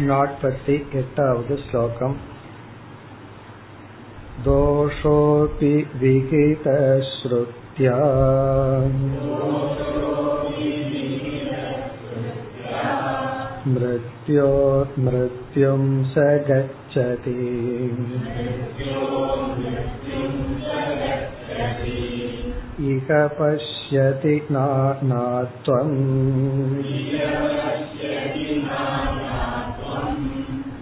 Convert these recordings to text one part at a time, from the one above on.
नाट्पति एटावद् श्लोकम्। दोषोऽपि विहितश्रुत्या। मृत्यो स गच्छति। इह पश्यति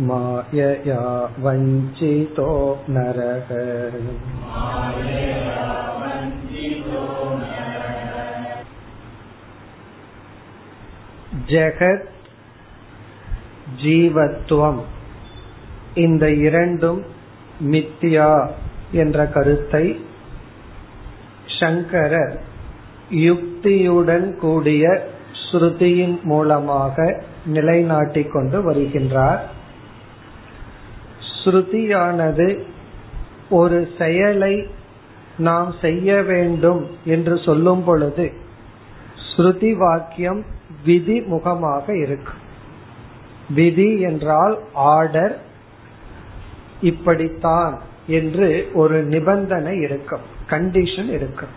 मायया वञ्चितो नरः ஜெகத் ஜீவத்துவம் இந்த இரண்டும் மித்தியா என்ற கருத்தை சங்கரர் யுக்தியுடன் கூடிய ஸ்ருதியின் மூலமாக நிலைநாட்டிக் கொண்டு வருகின்றார் ஸ்ருதியானது ஒரு செயலை நாம் செய்ய வேண்டும் என்று சொல்லும் பொழுது ஸ்ருதி வாக்கியம் விதி முகமாக இருக்கும் விதி என்றால் ஆர்டர் இப்படித்தான் என்று ஒரு நிபந்தனை இருக்கும் கண்டிஷன் இருக்கும்.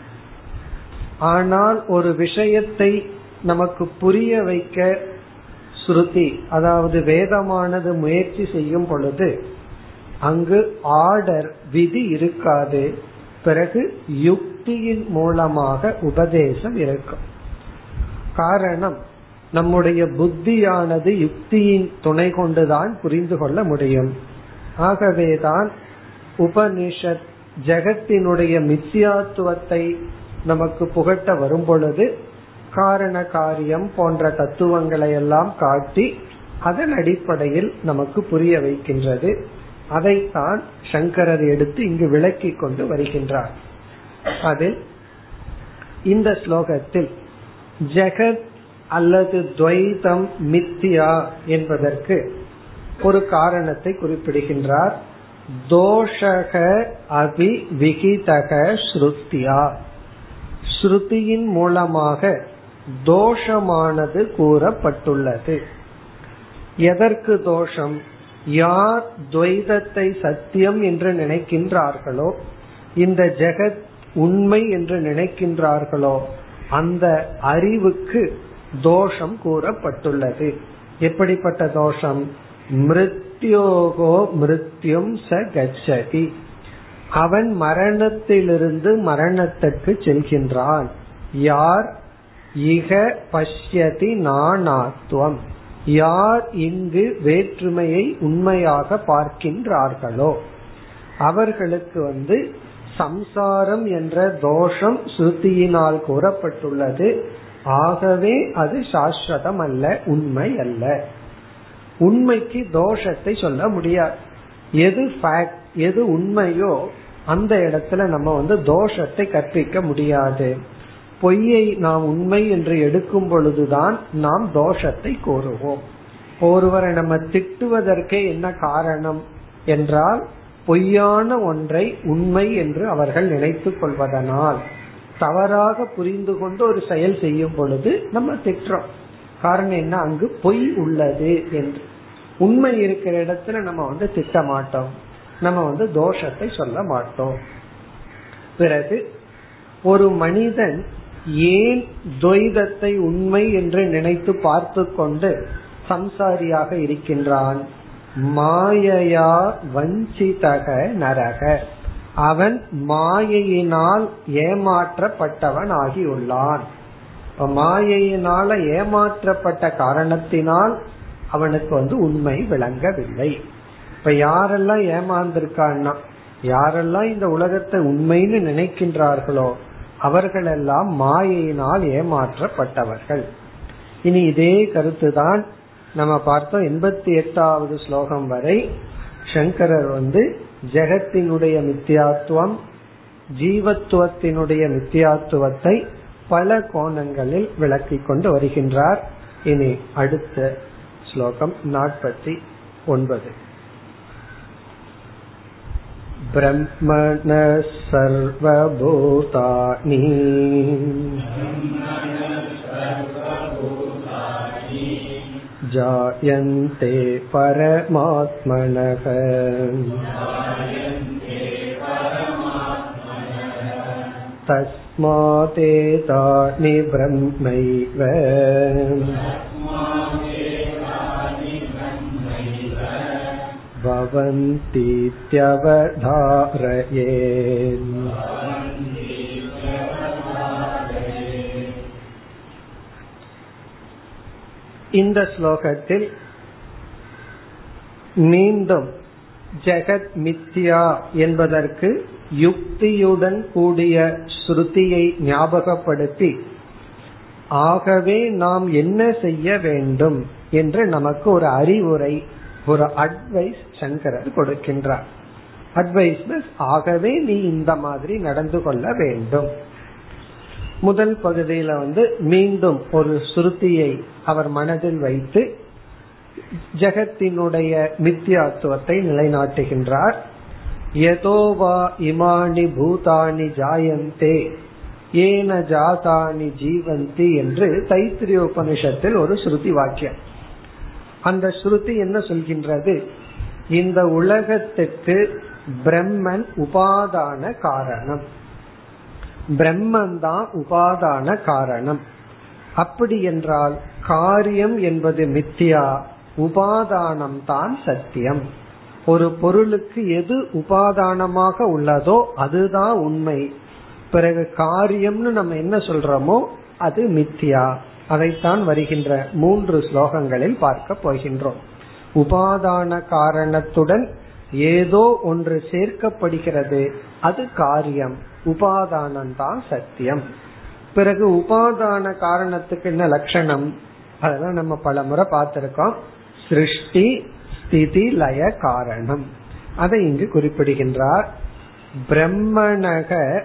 ஆனால் ஒரு விஷயத்தை நமக்கு புரிய வைக்க ஸ்ருதி அதாவது வேதமானது முயற்சி செய்யும் பொழுது அங்கு ஆர்டர் விதி இருக்காது. பிறகு யுக்தியின் மூலமாக உபதேசம் இருக்கும். காரணம் நம்முடைய புத்தியானது யுக்தியின் துணை கொண்டுதான் புரிந்து கொள்ள முடியும். ஆகவேதான் உபனிஷத் ஜெகத்தினுடைய மித்தியாத்துவத்தை நமக்கு புகட்ட வரும் பொழுது காரண காரியம் போன்ற தத்துவங்களை எல்லாம் காட்டி அதன் அடிப்படையில் நமக்கு புரிய வைக்கின்றது. அதைத்தான் சங்கரர் எடுத்து இங்கு விளக்கி கொண்டு வருகின்றார். அதில் இந்த ஸ்லோகத்தில் ஜெகத் அல்லது துவைதம் மித்தியா என்பதற்கு ஒரு காரணத்தை குறிப்பிடுகின்றார். தோஷக அபி விகிதக ஸ்ருத்தியா ஸ்ருதியின் மூலமாக தோஷமானது கூறப்பட்டுள்ளது. எதற்கு தோஷம்? யார் துவைதத்தை சத்தியம் என்று நினைக்கின்றார்களோ இந்த ஜெகத் உண்மை என்று நினைக்கின்றார்களோ அந்த அறிவுக்கு தோஷம் கூறப்பட்டுள்ளது. எப்படிப்பட்ட தோஷம்? மிருத்யோகோ மிருத்யும் ச கச்சதி. அவன் மரணத்திலிருந்து மரணத்துக்கு செல்கின்றான். யார்? இக பஷ்யதி நானாத்துவம் யார் இங்கு வேற்றுமையை உண்மையாக பார்க்கின்றார்களோ அவர்களுக்கு வந்து சம்சாரம் என்ற தோஷம் ஸ்ருதியினால் கூறப்பட்டுள்ளது. ஆகவே அது சாஸ்வதம் அல்ல உண்மை அல்ல. உண்மைக்கு தோஷத்தை சொல்ல முடியாது. எது ஃபேக்ட் எது உண்மையோ அந்த இடத்துல நம்ம வந்து தோஷத்தை கற்பிக்க முடியாது. பொய்யை நாம் உண்மை என்று எடுக்கும் பொழுதுதான் நாம் தோஷத்தை கூறுவோம் ஒருவரை நம்ம திட்டுவதற்கே என்ன காரணம் என்றால் பொய்யான ஒன்றை உண்மை என்று அவர்கள் நினைத்துக் கொள்வதனால் தவறாக புரிந்து கொண்டு ஒரு செயல் செய்யும் பொழுது நம்ம திட்டுறோம். காரணம் என்ன? அங்கு பொய் உள்ளது என்று. உண்மை இருக்கிற இடத்துல நம்ம வந்து திட்ட மாட்டோம். நம்ம வந்து தோஷத்தை சொல்ல மாட்டோம். பிறகு ஒரு மனிதன் ஏன் துவைதத்தை உண்மை என்று நினைத்து பார்த்து கொண்டு சம்சாரியாக இருக்கின்றான்? மாயையா வஞ்சிதக நரக. அவன் மாயையினால் ஏமாற்றப்பட்டவன் ஆகியுள்ளான் மாயையினால ஏமாற்றப்பட்ட காரணத்தினால் அவனுக்கு வந்து உண்மை விளங்கவில்லை. இப்ப யாரெல்லாம் ஏமாந்திருக்கான்னா யாரெல்லாம் இந்த உலகத்தை உண்மைன்னு நினைக்கின்றார்களோ அவர்களெல்லாம் மாயையினால் ஏமாற்றப்பட்டவர்கள். இனி இதே கருத்துதான் நம்ம பார்த்தோம் எண்பத்தி எட்டாவது ஸ்லோகம் வரை சங்கரர் வந்து ஜெகத்தினுடைய மித்தியாத்துவம் ஜீவத்துவத்தினுடைய மித்தியாத்துவத்தை பல கோணங்களில் விளக்கி கொண்டு வருகின்றார். இனி அடுத்த ஸ்லோகம் நாற்பத்தி ஒன்பது. ब्रह्मण सर्वभूतानि जायन्ते परमात्मनः तस्मादेतानि ब्रह्मैव भवन्तीत्यवधारये இந்த ஸ்லோகத்தில் மீண்டும் ஜெகத் மித்யா என்பதற்கு யுக்தியுடன் கூடிய ஸ்ருதியை ஞாபகப்படுத்தி ஆகவே நாம் என்ன செய்ய வேண்டும் என்று நமக்கு ஒரு அறிவுரை ஒரு அட்வைஸ் சங்கரர் கொடுக்கின்றார். அட்வைஸ் ஆகவே நீ இந்த மாதிரி நடந்து கொள்ள வேண்டும். முதல் பகுதியில வந்து மீண்டும் ஒரு சுருத்தியை அவர் மனதில் வைத்து ஜெகத்தினுடைய மித்தியாத்துவத்தை நிலைநாட்டுகின்றார். யதோவா இமானி பூதானி ஜாயந்தே ஏன ஜாதானி ஜீவந்தி என்று தைத்திரிய உபனிஷத்தில் ஒரு ஸ்ருதி வாக்கியம். அந்த ஸ்ருதி என்ன சொல்கின்றது? இந்த உலகத்துக்கு பிரம்மன் உபாதான காரணம். பிரம்மன் தான் உபாதான காரணம். அப்படி என்றால் காரியம் என்பது மித்தியா உபாதானம் தான் சத்தியம். ஒரு பொருளுக்கு எது உபாதானமாக உள்ளதோ அதுதான் உண்மை. பிறகு காரியம்னு நம்ம என்ன சொல்றோமோ அது மித்தியா. அதைத்தான் வருகின்ற மூன்று ஸ்லோகங்களில் பார்க்க போகின்றோம். உபாதான காரணத்துடன் ஏதோ ஒன்று சேர்க்கப்படுகிறது அது காரியம். உபாதானம் தான் சத்தியம். பிறகு உபாதான காரணத்துக்கு என்ன லட்சணம்? அதெல்லாம் நம்ம பல முறை பார்த்திருக்கோம். சிருஷ்டி ஸ்திதி லய காரணம். அதை இங்கு குறிப்பிடுகின்றார். பிரம்மணக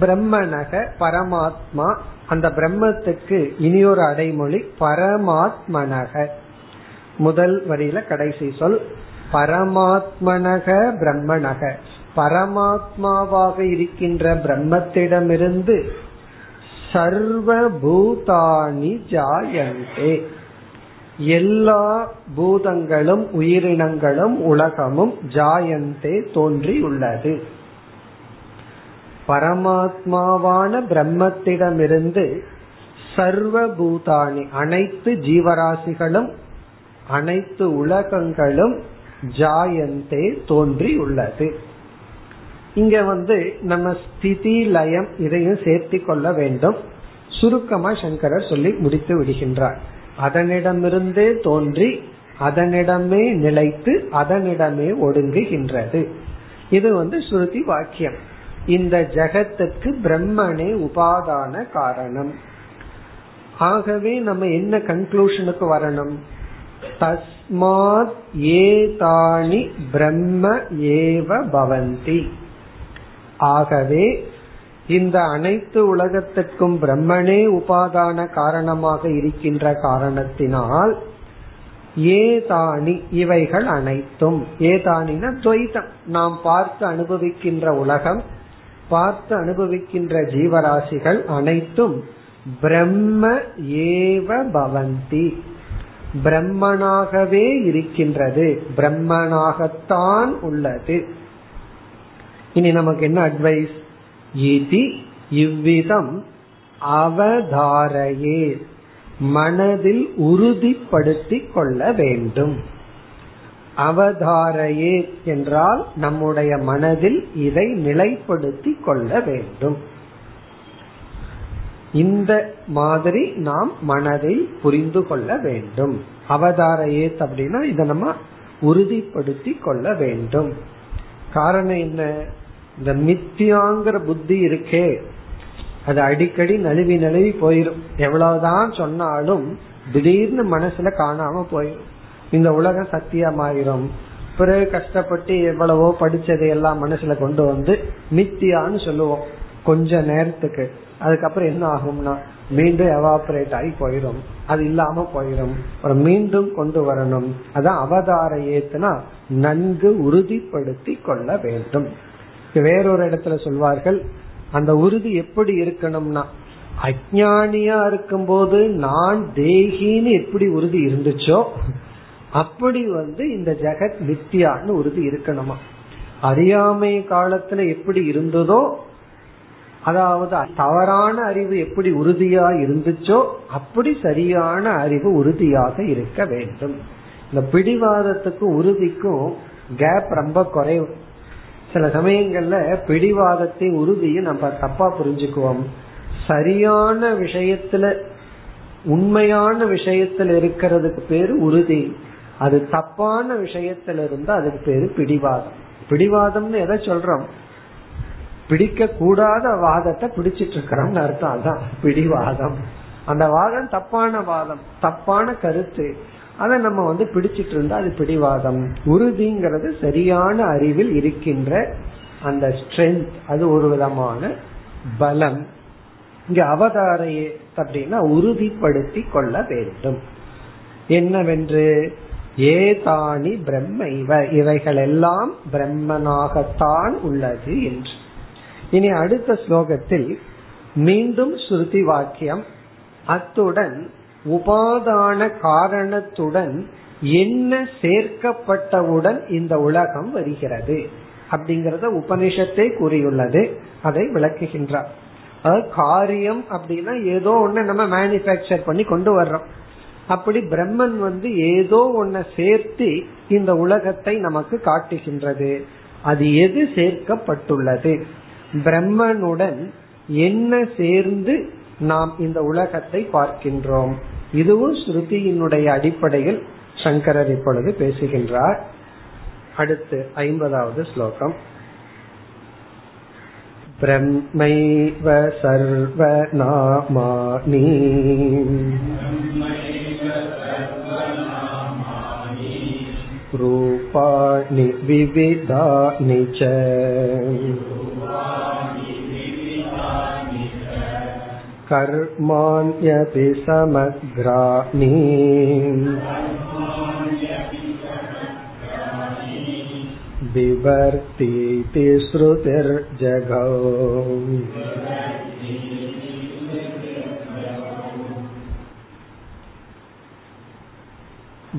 பிரம்மனக பரமாத்மா. அந்த பிரம்மத்துக்கு இனியொரு அடைமொழி பரமாத்மனக. முதல் வரியில கடைசி சொல் பரமாத்மனக பிரம்மணக பரமாத்மாவாக இருக்கின்ற பிரம்மத்திடமிருந்து சர்வ பூதானி ஜாயந்தே. எல்லா பூதங்களும் உயிரினங்களும் உலகமும் ஜாயந்தே தோன்றியுள்ளது. பரமாத்மாவான பிரம்மத்திடமிருந்து சர்வ பூதானி அனைத்து ஜீவராசிகளும் அனைத்து உலகங்களும் ஜாயந்தே தோன்றி உள்ளது இங்க வந்து நம்ம ஸ்திதி லயம் இதையும் சேர்த்தி கொள்ள வேண்டும். சுருக்கமா சங்கரர் சொல்லி முடித்து விடுகின்றார். அதனிடமிருந்தே தோன்றி அதனிடமே நிலைத்து அதனிடமே ஒடுங்குகின்றது. இது வந்து ஸ்ருதி வாக்கியம். இந்த ஜெகத்துக்கு பிரம்மனே உபாதான காரணம். ஆகவே நம்ம என்ன கன்க்ளூஷனுக்கு வரணும்? தஸ்மாத் ஏதானி பிரம்ம ஏவ பவந்தி. ஆகவே இந்த அனைத்து உலகத்துக்கும் பிரம்மனே உபாதான காரணமாக இருக்கின்ற காரணத்தினால் ஏதானி இவைகள் அனைத்தும். ஏதானின துவைதம். நாம் பார்த்து அனுபவிக்கின்ற உலகம் பார்த்து அனுபவிக்கின்ற ஜீவராசிகள் அனைத்தும் பிரம்ம ஏவ பவந்தி. பிரம்மனாகவே இருக்கின்றது. பிரம்மனாகத்தான் உள்ளது. இனி நமக்கு என்ன அட்வைஸ் இது இவ்விதம் அவதாரையே. மனதில் உறுதிப்படுத்திக் கொள்ள வேண்டும். அவதாரையே என்றால் நம்முடைய மனதில் இதை நிலைப்படுத்தி கொள்ள வேண்டும். இந்த மாதிரி நாம் மனதில் புரிந்து கொள்ள வேண்டும். அவதார ஏத் அப்படின்னா இதை நம்ம உறுதிப்படுத்தி கொள்ள வேண்டும். காரணம் என்ன? இந்த மித்தியாங்கிற புத்தி இருக்கே. அது அடிக்கடி நழுவி நழுவி போயிரும். எவ்வளவுதான் சொன்னாலும் திடீர்னு மனசுல காணாம போயிடும் இந்த உலகம் சத்தியமாயிரும். பிறகு கஷ்டப்பட்டு எவ்வளவோ படிச்சதை எல்லாம் மனசுல கொண்டு வந்து மித்தியான்னு சொல்லுவோம். கொஞ்ச நேரத்துக்கு. அதுக்கப்புறம் என்ன ஆகும்னா மீண்டும் எவாபரேட் ஆகி போயிடும் அது இல்லாம போயிடும் அப்புறம் மீண்டும் கொண்டு வரணும். அதான் அவதார ஏத்துனா நன்கு உறுதிப்படுத்தி கொள்ள வேண்டும். வேறொரு இடத்துல சொல்வார்கள் அந்த உறுதி எப்படி இருக்கணும்னா அஜானியா இருக்கும் போது நான் தேகின்னு எப்படி உறுதி இருந்துச்சோ அப்படி வந்து இந்த ஜெகத் நித்தியான்னு உறுதி இருக்கணுமா? அறியாமை காலத்துல எப்படி இருந்ததோ அதாவது தவறான அறிவு எப்படி உறுதியா இருந்துச்சோ அப்படி சரியான அறிவு உறுதியாக இருக்க வேண்டும். இந்த பிடிவாதத்துக்கும் உறுதிக்கும் கேப் ரொம்ப குறைவு. சில சமயங்கள்ல பிடிவாதத்தை உறுதியை நம்ம தப்பா புரிஞ்சுக்குவோம். சரியான விஷயத்துல உண்மையான விஷயத்துல இருக்கிறதுக்கு பேரு உறுதி. அது தப்பான விஷயத்துல இருந்தா அதுக்கு பேரு பிடிவாதம். பிடிவாதம்னு எதை சொல்றோம்? பிடிக்க கூடாத வாதத்தை பிடிச்சிட்டு இருக்கிறோம் அர்த்தம். அதான் பிடிவாதம். அந்த வாதம் தப்பான வாதம் தப்பான கருத்து. அதை நம்ம வந்து பிடிச்சிட்டு இருந்தா அது பிடிவாதம். உறுதிங்கிறது சரியான அறிவில் இருக்கின்ற அந்த ஸ்ட்ரென்த் அது ஒரு விதமான பலம். இங்க அவதாரையே அப்படின்னா உறுதிப்படுத்தி கொள்ள வேண்டும். என்னவென்று? ஏதானி பிரம்ம இவ இவைகள் எல்லாம் பிரம்மனாகத்தான் உள்ளது என்று. இனி அடுத்த ஸ்லோகத்தில் மீண்டும் ஸ்ருதி வாக்கியம். அத்துடன் உபாதான காரணத்துடன் என்ன சேர்க்கப்பட்டவுடன் இந்த உலகம் வருகிறது அப்படிங்கறத உபனிஷத்தை கூறியுள்ளது. அதை விளக்குகின்றார். காரியம் அப்படின்னா ஏதோ ஒண்ணு நம்ம மேனுபேக்சர் பண்ணி கொண்டு வர்றோம். அப்படி பிரம்மன் வந்து ஏதோ ஒன்ன சேர்த்து இந்த உலகத்தை நமக்கு காட்டுகின்றது. அது எது சேர்க்கப்பட்டுள்ளது? பிரம்மனுடன் என்ன சேர்ந்து நாம் இந்த உலகத்தை பார்க்கின்றோம்? இதுவும் ஸ்ருதியினுடைய அடிப்படையில் சங்கரர் இப்பொழுது பேசுகின்றார். அடுத்து ஐம்பதாவது ஸ்லோகம். ब्रह्मैव सर्वनामानि रूपाणि विविधानि च कर्माण्यपि समग्राणि बिभर्तीति श्रुतिर्जगौ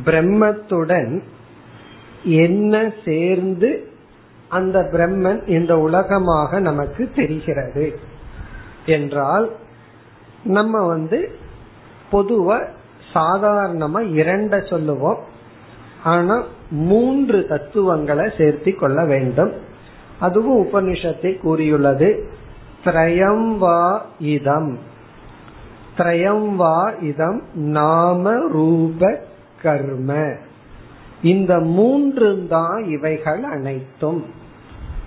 பிரம்மத்துடன் என்ன சேர்ந்து அந்த பிரம்மன் இந்த உலகமாக நமக்கு தெரிகிறது என்றால் நம்ம வந்து பொதுவா சாதாரணமா இரண்ட சொல்லுவோம் ஆனா மூன்று தத்துவங்களை சேர்த்தி கொள்ள வேண்டும். அதுவும் உபனிஷத்தை கூறியுள்ளது. திரயம் வா இதம். திரயம் வா இதம் நாம ரூப கர்ம. இந்த மூன்று தான் இவைகள் அனைத்தும்.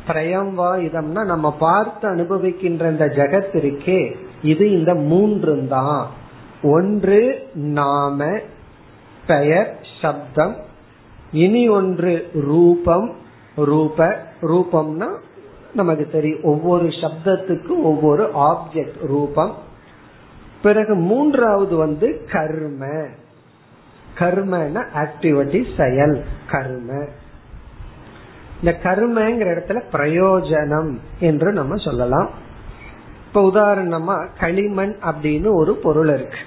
திரயம் வா இதம்னா நம்ம பார்த்து அனுபவிக்கின்ற இந்த ஜெகத் இருக்கே இது இந்த மூன்று தான். ஒன்று நாம பெயர் சப்தம் இனி ஒன்று ரூபம் ரூப ரூபம்னா நமக்கு தெரியும். ஒவ்வொரு சப்தத்துக்கும் ஒவ்வொரு ஆப்ஜெக்ட் ரூபம். பிறகு மூன்றாவது வந்து கர்ம. கர்மன ஆக்டிவிட்டி செயல் கர்ம. இந்த கர்மங்கிற இடத்துல பிரயோஜனம் என்று நம்ம சொல்லலாம். இப்ப உதாரணமா களிமண் அப்படின்னு ஒரு பொருள் இருக்கு.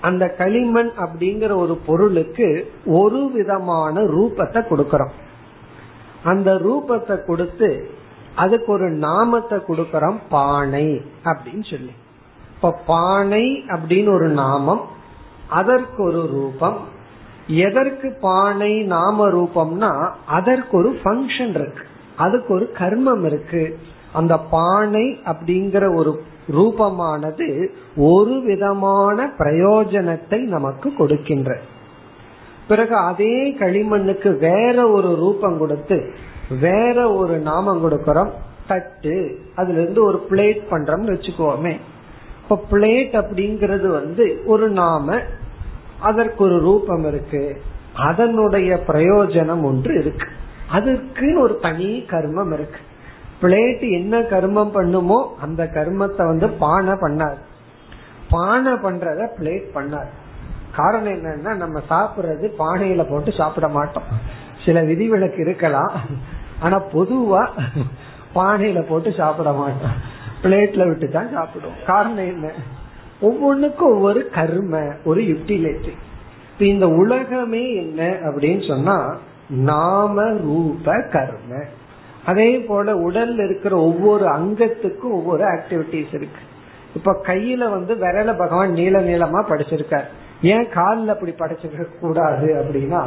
அந்த களிமண் அப்படிங்கிற ஒரு பொருளுக்கு ஒரு விதமான ரூபத்தை கொடுக்கறோம். அந்த ரூபத்தை கொடுத்து அதுக்கு ஒரு நாமத்தை கொடுக்கறோம் பானை அப்படின்னு சொல்லி. இப்ப பானை அப்படின்னு ஒரு நாமம் அதற்கு ஒரு ரூபம். எதற்கு பானை நாம ரூபம்னா அதற்கு ஒரு ஃபங்க்ஷன் இருக்கு. அதுக்கு ஒரு கர்மம் இருக்கு. அந்த பானை அப்படிங்கிற ஒரு ரூபமானது ஒரு விதமான பிரயோஜனத்தை நமக்கு கொடுக்கின்ற. பிறகு அதே களிமண்ணுக்கு வேற ஒரு ரூபம் கொடுத்து வேற ஒரு நாமம் கொடுக்கிறோம் தட்டு அதுல இருந்து ஒரு பிளேட் பண்றோம்னு வச்சுக்கோமே. இப்ப பிளேட் அப்படிங்கிறது வந்து ஒரு நாம அதற்கு ஒரு ரூபம் இருக்கு அதனுடைய பிரயோஜனம் ஒன்று இருக்கு. அதுக்குன்னு ஒரு தனி கர்மம் இருக்கு. பிளேட் என்ன கர்மம் பண்ணுமோ அந்த கர்மத்தை வந்து பானை பண்ணார். பானை பண்றத பிளேட் பண்ணார். காரணம் என்னன்னா நம்ம சாப்பிடுறது பானையில போட்டு சாப்பிட மாட்டோம். சில விதிவிலக்கு இருக்கலாம். ஆனா பொதுவா பானையில போட்டு சாப்பிட மாட்டோம். பிளேட்ல விட்டு தான் சாப்பிடுவோம். காரணம் என்ன? ஒவ்வொன்றுக்கும் ஒவ்வொரு கர்ம ஒரு யுட்டிலிட்டி. இப்ப இந்த உலகமே என்ன அப்படின்னு சொன்னா நாம ரூப கர்ம. அதே போல உடல்ல இருக்கிற ஒவ்வொரு அங்கத்துக்கும் ஒவ்வொரு ஆக்டிவிட்டிஸ் இருக்கு. இப்ப கையில வந்து விரல பகவான் நீள நீளமா படிச்சிருக்கார். ஏன் காலில் அப்படி படைச்சிருக்க கூடாது அப்படின்னா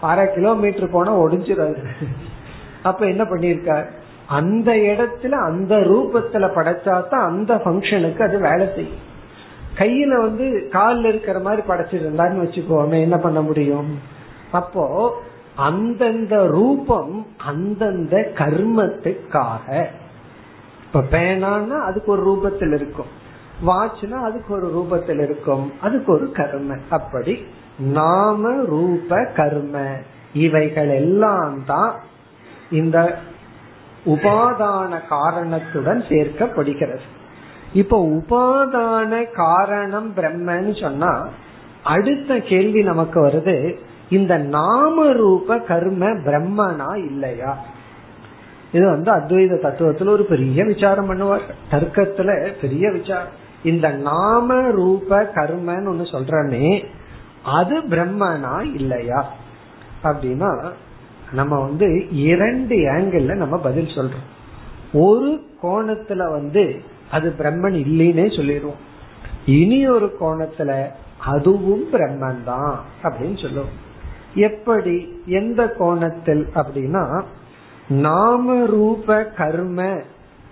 அரை கிலோமீட்டர் போனா ஒடிஞ்சிடாது. அப்ப என்ன பண்ணிருக்கார் அந்த இடத்துல அந்த ரூபத்துல படைச்சா தான் அந்த ஃபங்க்ஷனுக்கு அது வேலை செய்யும். கையில வந்து காலில் இருக்கிற மாதிரி படைச்சிருந்தான்னு வச்சுக்கோமே என்ன பண்ண முடியும்? அப்போ அந்தந்த ரூபம் அந்தந்த கர்மத்துக்காக. இப்ப பேனான்னா அதுக்கு ஒரு ரூபத்தில் இருக்கும். வாட்ச்னா அதுக்கு ஒரு ரூபத்தில் இருக்கும். அதுக்கு ஒரு கர்ம. அப்படி நாம ரூப கர்ம. இவைகள் எல்லாம் தான் இந்த உபாதான காரணத்துடன் சேர்க்கப்படுகிறது. இப்ப உபாதான காரணம் பிரம்மன்னு சொன்னா அடுத்த கேள்வி நமக்கு வருது. இந்த நாம ரூப கர்ம பிரம்மனா இல்லையா? இது வந்து அத்வைத தத்துவத்துல ஒரு பெரிய விசாரம் பண்ணுவார். தர்க்கத்துல பெரிய விசாரம். இந்த நாம ரூப கர்மன்னு ஒண்ணு சொல்றமே அது பிரம்மனா இல்லையா? அப்படின்னா நம்ம வந்து இரண்டு ஆங்கிள் நம்ம பதில் சொல்றோம். ஒரு கோணத்துல வந்து அது பிரம்மன் இல்லைன்னே சொல்லிடுவோம். இனி ஒரு கோணத்துல அதுவும் பிரம்மன் தான் அப்படின்னு சொல்லுவோம். எப்படி எந்த கோணத்தில் அப்படின்னா நாம ரூப கர்ம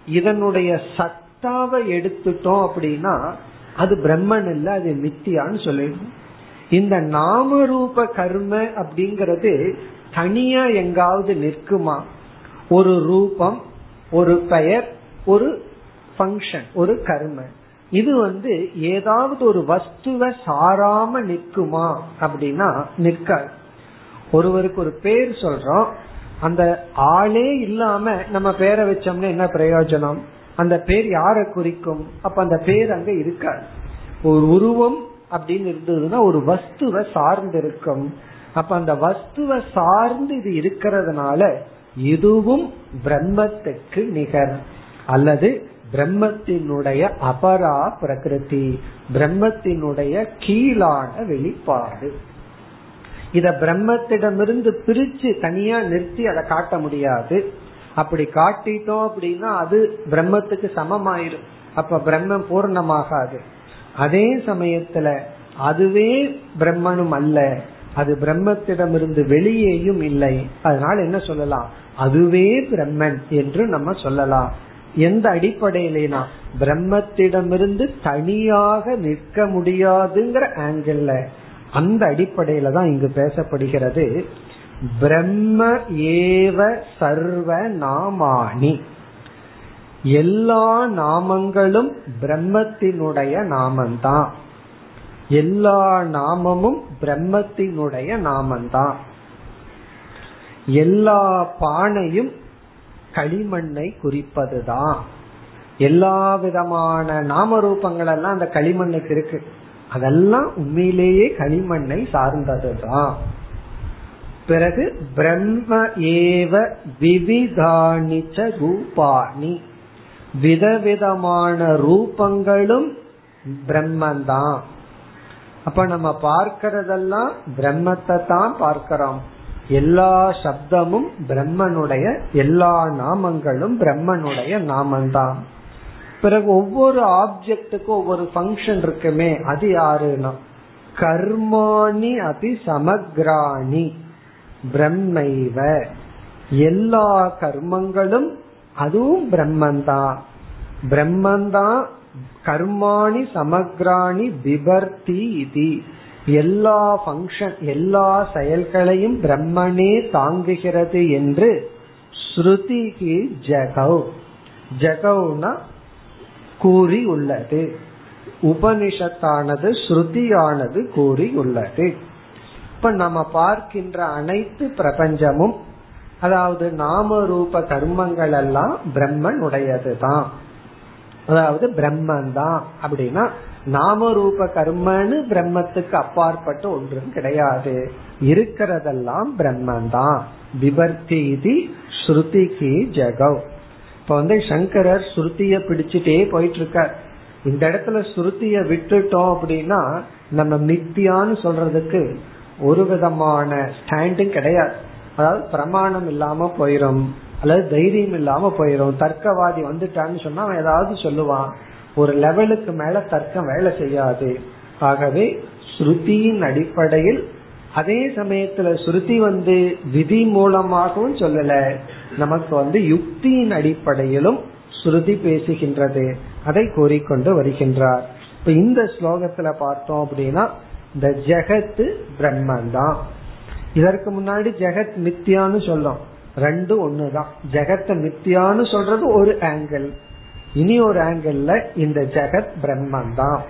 இதனுடைய சத்தாவை எடுத்துட்டோம் அப்படின்னா அது பிரம்மன் இல்ல அது மித்தியான்னு சொல்லிடும் இந்த நாம ரூப கர்ம அப்படிங்கறது தனியா எங்காவது நிற்குமா? ஒரு ரூபம் ஒரு பெயர் ஒரு ஃபங்க்ஷன் ஒரு கர்ம. இது வந்து ஏதாவது ஒரு வஸ்துவ சாராம நிற்குமா அப்படின்னா நிற்காது. ஒருவருக்கு ஒரு பேர் சொல்றோம் அந்த ஆளே இல்லாம நம்ம பேரை வச்சோம்னா என்ன பிரயோஜனம்? அந்த பேர் யாரை குறிக்கும்? அப்ப அந்த பேர் அங்க இருக்காது. ஒரு உருவம் அப்படின்னு இருந்ததுன்னா ஒரு வஸ்துவை சார்ந்து இருக்கும் அப்ப அந்த வஸ்துவை சார்ந்து இது இருக்கிறதுனால இதுவும் பிரம்மத்துக்கு நிகர். அல்லது பிரம்மத்தினுடைய அபரா பிரகிருதி பிரம்மத்தினுடைய கீழான வெளிப்பாடு. இத பிரம்மத்திடமிருந்து பிரிச்சு தனியா நிறுத்தி அதை காட்ட முடியாது. அப்படி காட்டிட்டோம் அப்படின்னா அது பிரம்மத்துக்கு சமமாயிரும். அப்ப பிரம்மம் பூர்ணமாகாது. அதே சமயத்துல அதுவே பிரம்மனும் அல்ல. அது பிரம்மத்திடமிருந்து வெளியேயும் இல்லை. அதனால என்ன சொல்லலாம்? அதுவே பிரம்மன் என்று நம்ம சொல்லலாம். எந்த அடிப்படையிலேனா? பிரம்மத்திடமிருந்து தனியாக நிற்க முடியாதுங்கிற ஆங்கிள் அந்த அடிப்படையில தான் இங்கு பேசப்படுகிறது பிரம்ம ஏவ சர்வ நாமானி. எல்லா நாமங்களும் பிரம்மத்தினுடைய நாமந்தான். எல்லா நாமமும் பிரம்மத்தினுடைய நாமந்தான். எல்லா பானையும் களிமண்ணை குறிப்பதுதான். எல்லா விதமான நாம ரூபங்கள் எல்லாம் அந்த களிமண்ணுக்கு இருக்கு. அதெல்லாம் உண்மையிலேயே களிமண்ணை சார்ந்ததுதான். பிறகு பிரம்ம ஏவ விவிதானிச்ச ரூபாணி. விதவிதமான ரூபங்களும் பிரம்மந்தான். அப்ப நம்ம பார்க்கறதெல்லாம் பிரம்மத்தை தான் பார்க்கிறோம். எல்லா சப்தமும் பிரம்மனுடைய எல்லா நாமங்களும் பிரம்மனுடைய நாமந்தான். பிறகு ஒவ்வொரு ஆப்ஜெக்டுக்கும் ஒவ்வொரு ஃபங்க்ஷன் இருக்குமே. அது யாருன்னா? கர்மாணி அதி சமக்ராணி. பிரம்மைவ. எல்லா கர்மங்களும் அதுவும் பிரம்மந்தான் பிரம்மந்தான் கர்மாணி சமக்ராணி பிபர்த்தி இது. எல்லா ஃபங்க்ஷன் எல்லா செயல்களையும் பிரம்மனே தாங்குகிறது என்று ஸ்ருதிகி ஜகவ் ஜெகவுனா கூறி உள்ளது உபனிஷத்தானது ஸ்ருதியானது கூறி உள்ளது இப்ப நம்ம பார்க்கின்ற அனைத்து பிரபஞ்சமும் அதாவது நாம ரூப கர்மங்கள் எல்லாம் பிரம்மன் உடையதுதான் அதாவது பிரம்மன் தான் அப்படின்னா நாம ரூப கர்மன்னு பிரம்மத்துக்கு அப்பாற்பட்டு ஒன்றும் கிடையாது. இருக்கிறதெல்லாம் பிரம்மன் தான் விபர்த்தி ஸ்ருதிக்கு ஜெகவ் இப்ப வந்து சங்கரர் ஸ்ருதிய பிடிச்சிட்டே போயிட்டு இருக்கார் இந்த இடத்துல ஸ்ருதிய விட்டுட்டோம் அப்படின்னா நம்ம மித்தியான்னு சொல்றதுக்கு ஒரு விதமான ஸ்டாண்டும் கிடையாது. அதாவது பிரமாணம் இல்லாம போயிரும் அல்லது தைரியம் இல்லாம போயிரும். தர்க்கவாதி வந்துட்டான்னு சொன்னா அவன் ஏதாவது சொல்லுவான். ஒரு லெவலுக்கு மேல தர்க்கம் வேலை செய்யாது. ஆகவே ஸ்ருதியின் அடிப்படையில் அதே சமயத்துல ஸ்ருதி வந்து விதி மூலமாகவும் சொல்லல. நமக்கு வந்து யுக்தியின் அடிப்படையிலும் ஸ்ருதி பேசுகின்றது. அதை கூறிக்கொண்டு வருகின்றார். இப்ப இந்த ஸ்லோகத்துல பார்த்தோம் அப்படின்னா இந்த ஜெகத்து பிரம்மன் தான் இதற்கு முன்னாடி ஜெகத் மித்தியான்னு சொல்லும் ரெண்டு ஒண்ணுதான். ஜெகத்தை மித்தியான்னு சொல்றது ஒரு ஆங்கிள் இனி ஒரு ஆங்கிள் இந்த ஜெகத் பிரம்மன் தான்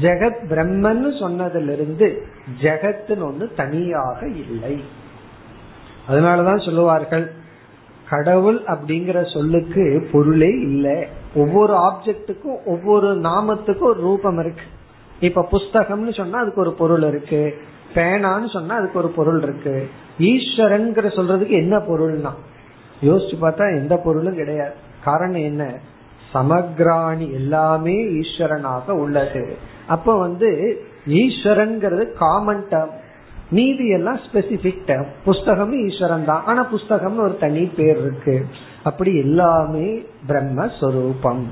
ஜெகத் பிரம்மன் சொன்னதிலிருந்து ஜெகத்துன்னு ஒண்ணு தனியாக இல்லை. அதனாலதான் சொல்லுவார்கள் கடவுள் அப்படிங்கிற சொல்லுக்கு பொருளே இல்லை. ஒவ்வொரு ஆப்ஜெக்டுக்கும் ஒவ்வொரு நாமத்துக்கும் ஒரு ரூபம் இருக்கு. இப்ப புஸ்தகம்னு சொன்னா அதுக்கு ஒரு பொருள் இருக்கு. பேனான்னு சொன்னா அதுக்கு ஒரு பொருள் இருக்கு. ஈஸ்வரன் சொல்றதுக்கு என்ன பொருள்னா? யோசிச்சு பார்த்தா எந்த பொருளும் கிடையாது. காரணம் என்ன? சமக்ராணி எல்லாமே ஈஸ்வரனாக உள்ளது. அப்ப வந்து ஈஸ்வரன்கிறது காமன் டேர்ம் நீதி எல்லாம் ஸ்பெசிபிக் டேர்ம் புஸ்தகம் ஈஸ்வரன் தான். ஆனா புஸ்தகம்னு ஒரு தனி பேர் இருக்கு. அப்படி எல்லாமே பிரம்மஸ்வரூபம்.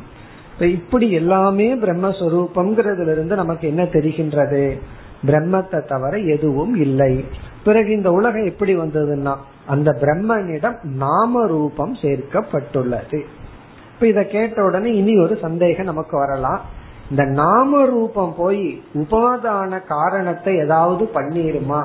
இப்படி எல்லாமே பிரம்மஸ்வரூபம்ங்கிறதுல இருந்து நமக்கு என்ன தெரிகின்றது? பிரம்மத்தை தவிர எதுவும் இல்லை. பிறகு இந்த உலகம் எப்படி வந்ததுன்னா அந்த பிரம்மனிடம் நாம ரூபம் சேர்க்கப்பட்டுள்ளது. இப்ப இத கேட்ட உடனே இனி ஒரு சந்தேகம் நமக்கு வரலாம். இந்த நாம ரூபம் போய் உபாதான காரணத்தை ஏதாவது பண்ணிருமா?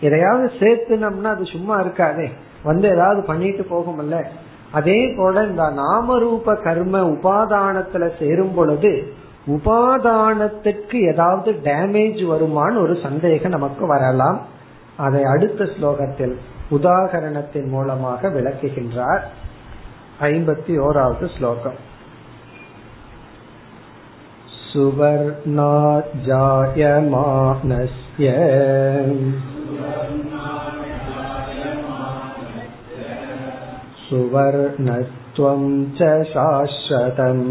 எதையாவது சேர்த்துனோம்னா அது சும்மா இருக்காதே. வந்து ஏதாவது பண்ணிட்டு போகும்ல. அதே போல இந்த நாம ரூப கர்ம உபாதானத்துல சேரும் பொழுது உபாதானத்துக்கு ஏதாவது டேமேஜ் வருமானு ஒரு சந்தேகம் நமக்கு வரலாம். அதை அடுத்த ஸ்லோகத்தில் உதாகரணத்தின் மூலமாக விளக்குகின்றார். ஐம்பத்தி ஓராவது ஸ்லோகம் सुवर्णाजायमानस्य सुवर्णत्वं च शाश्वतम्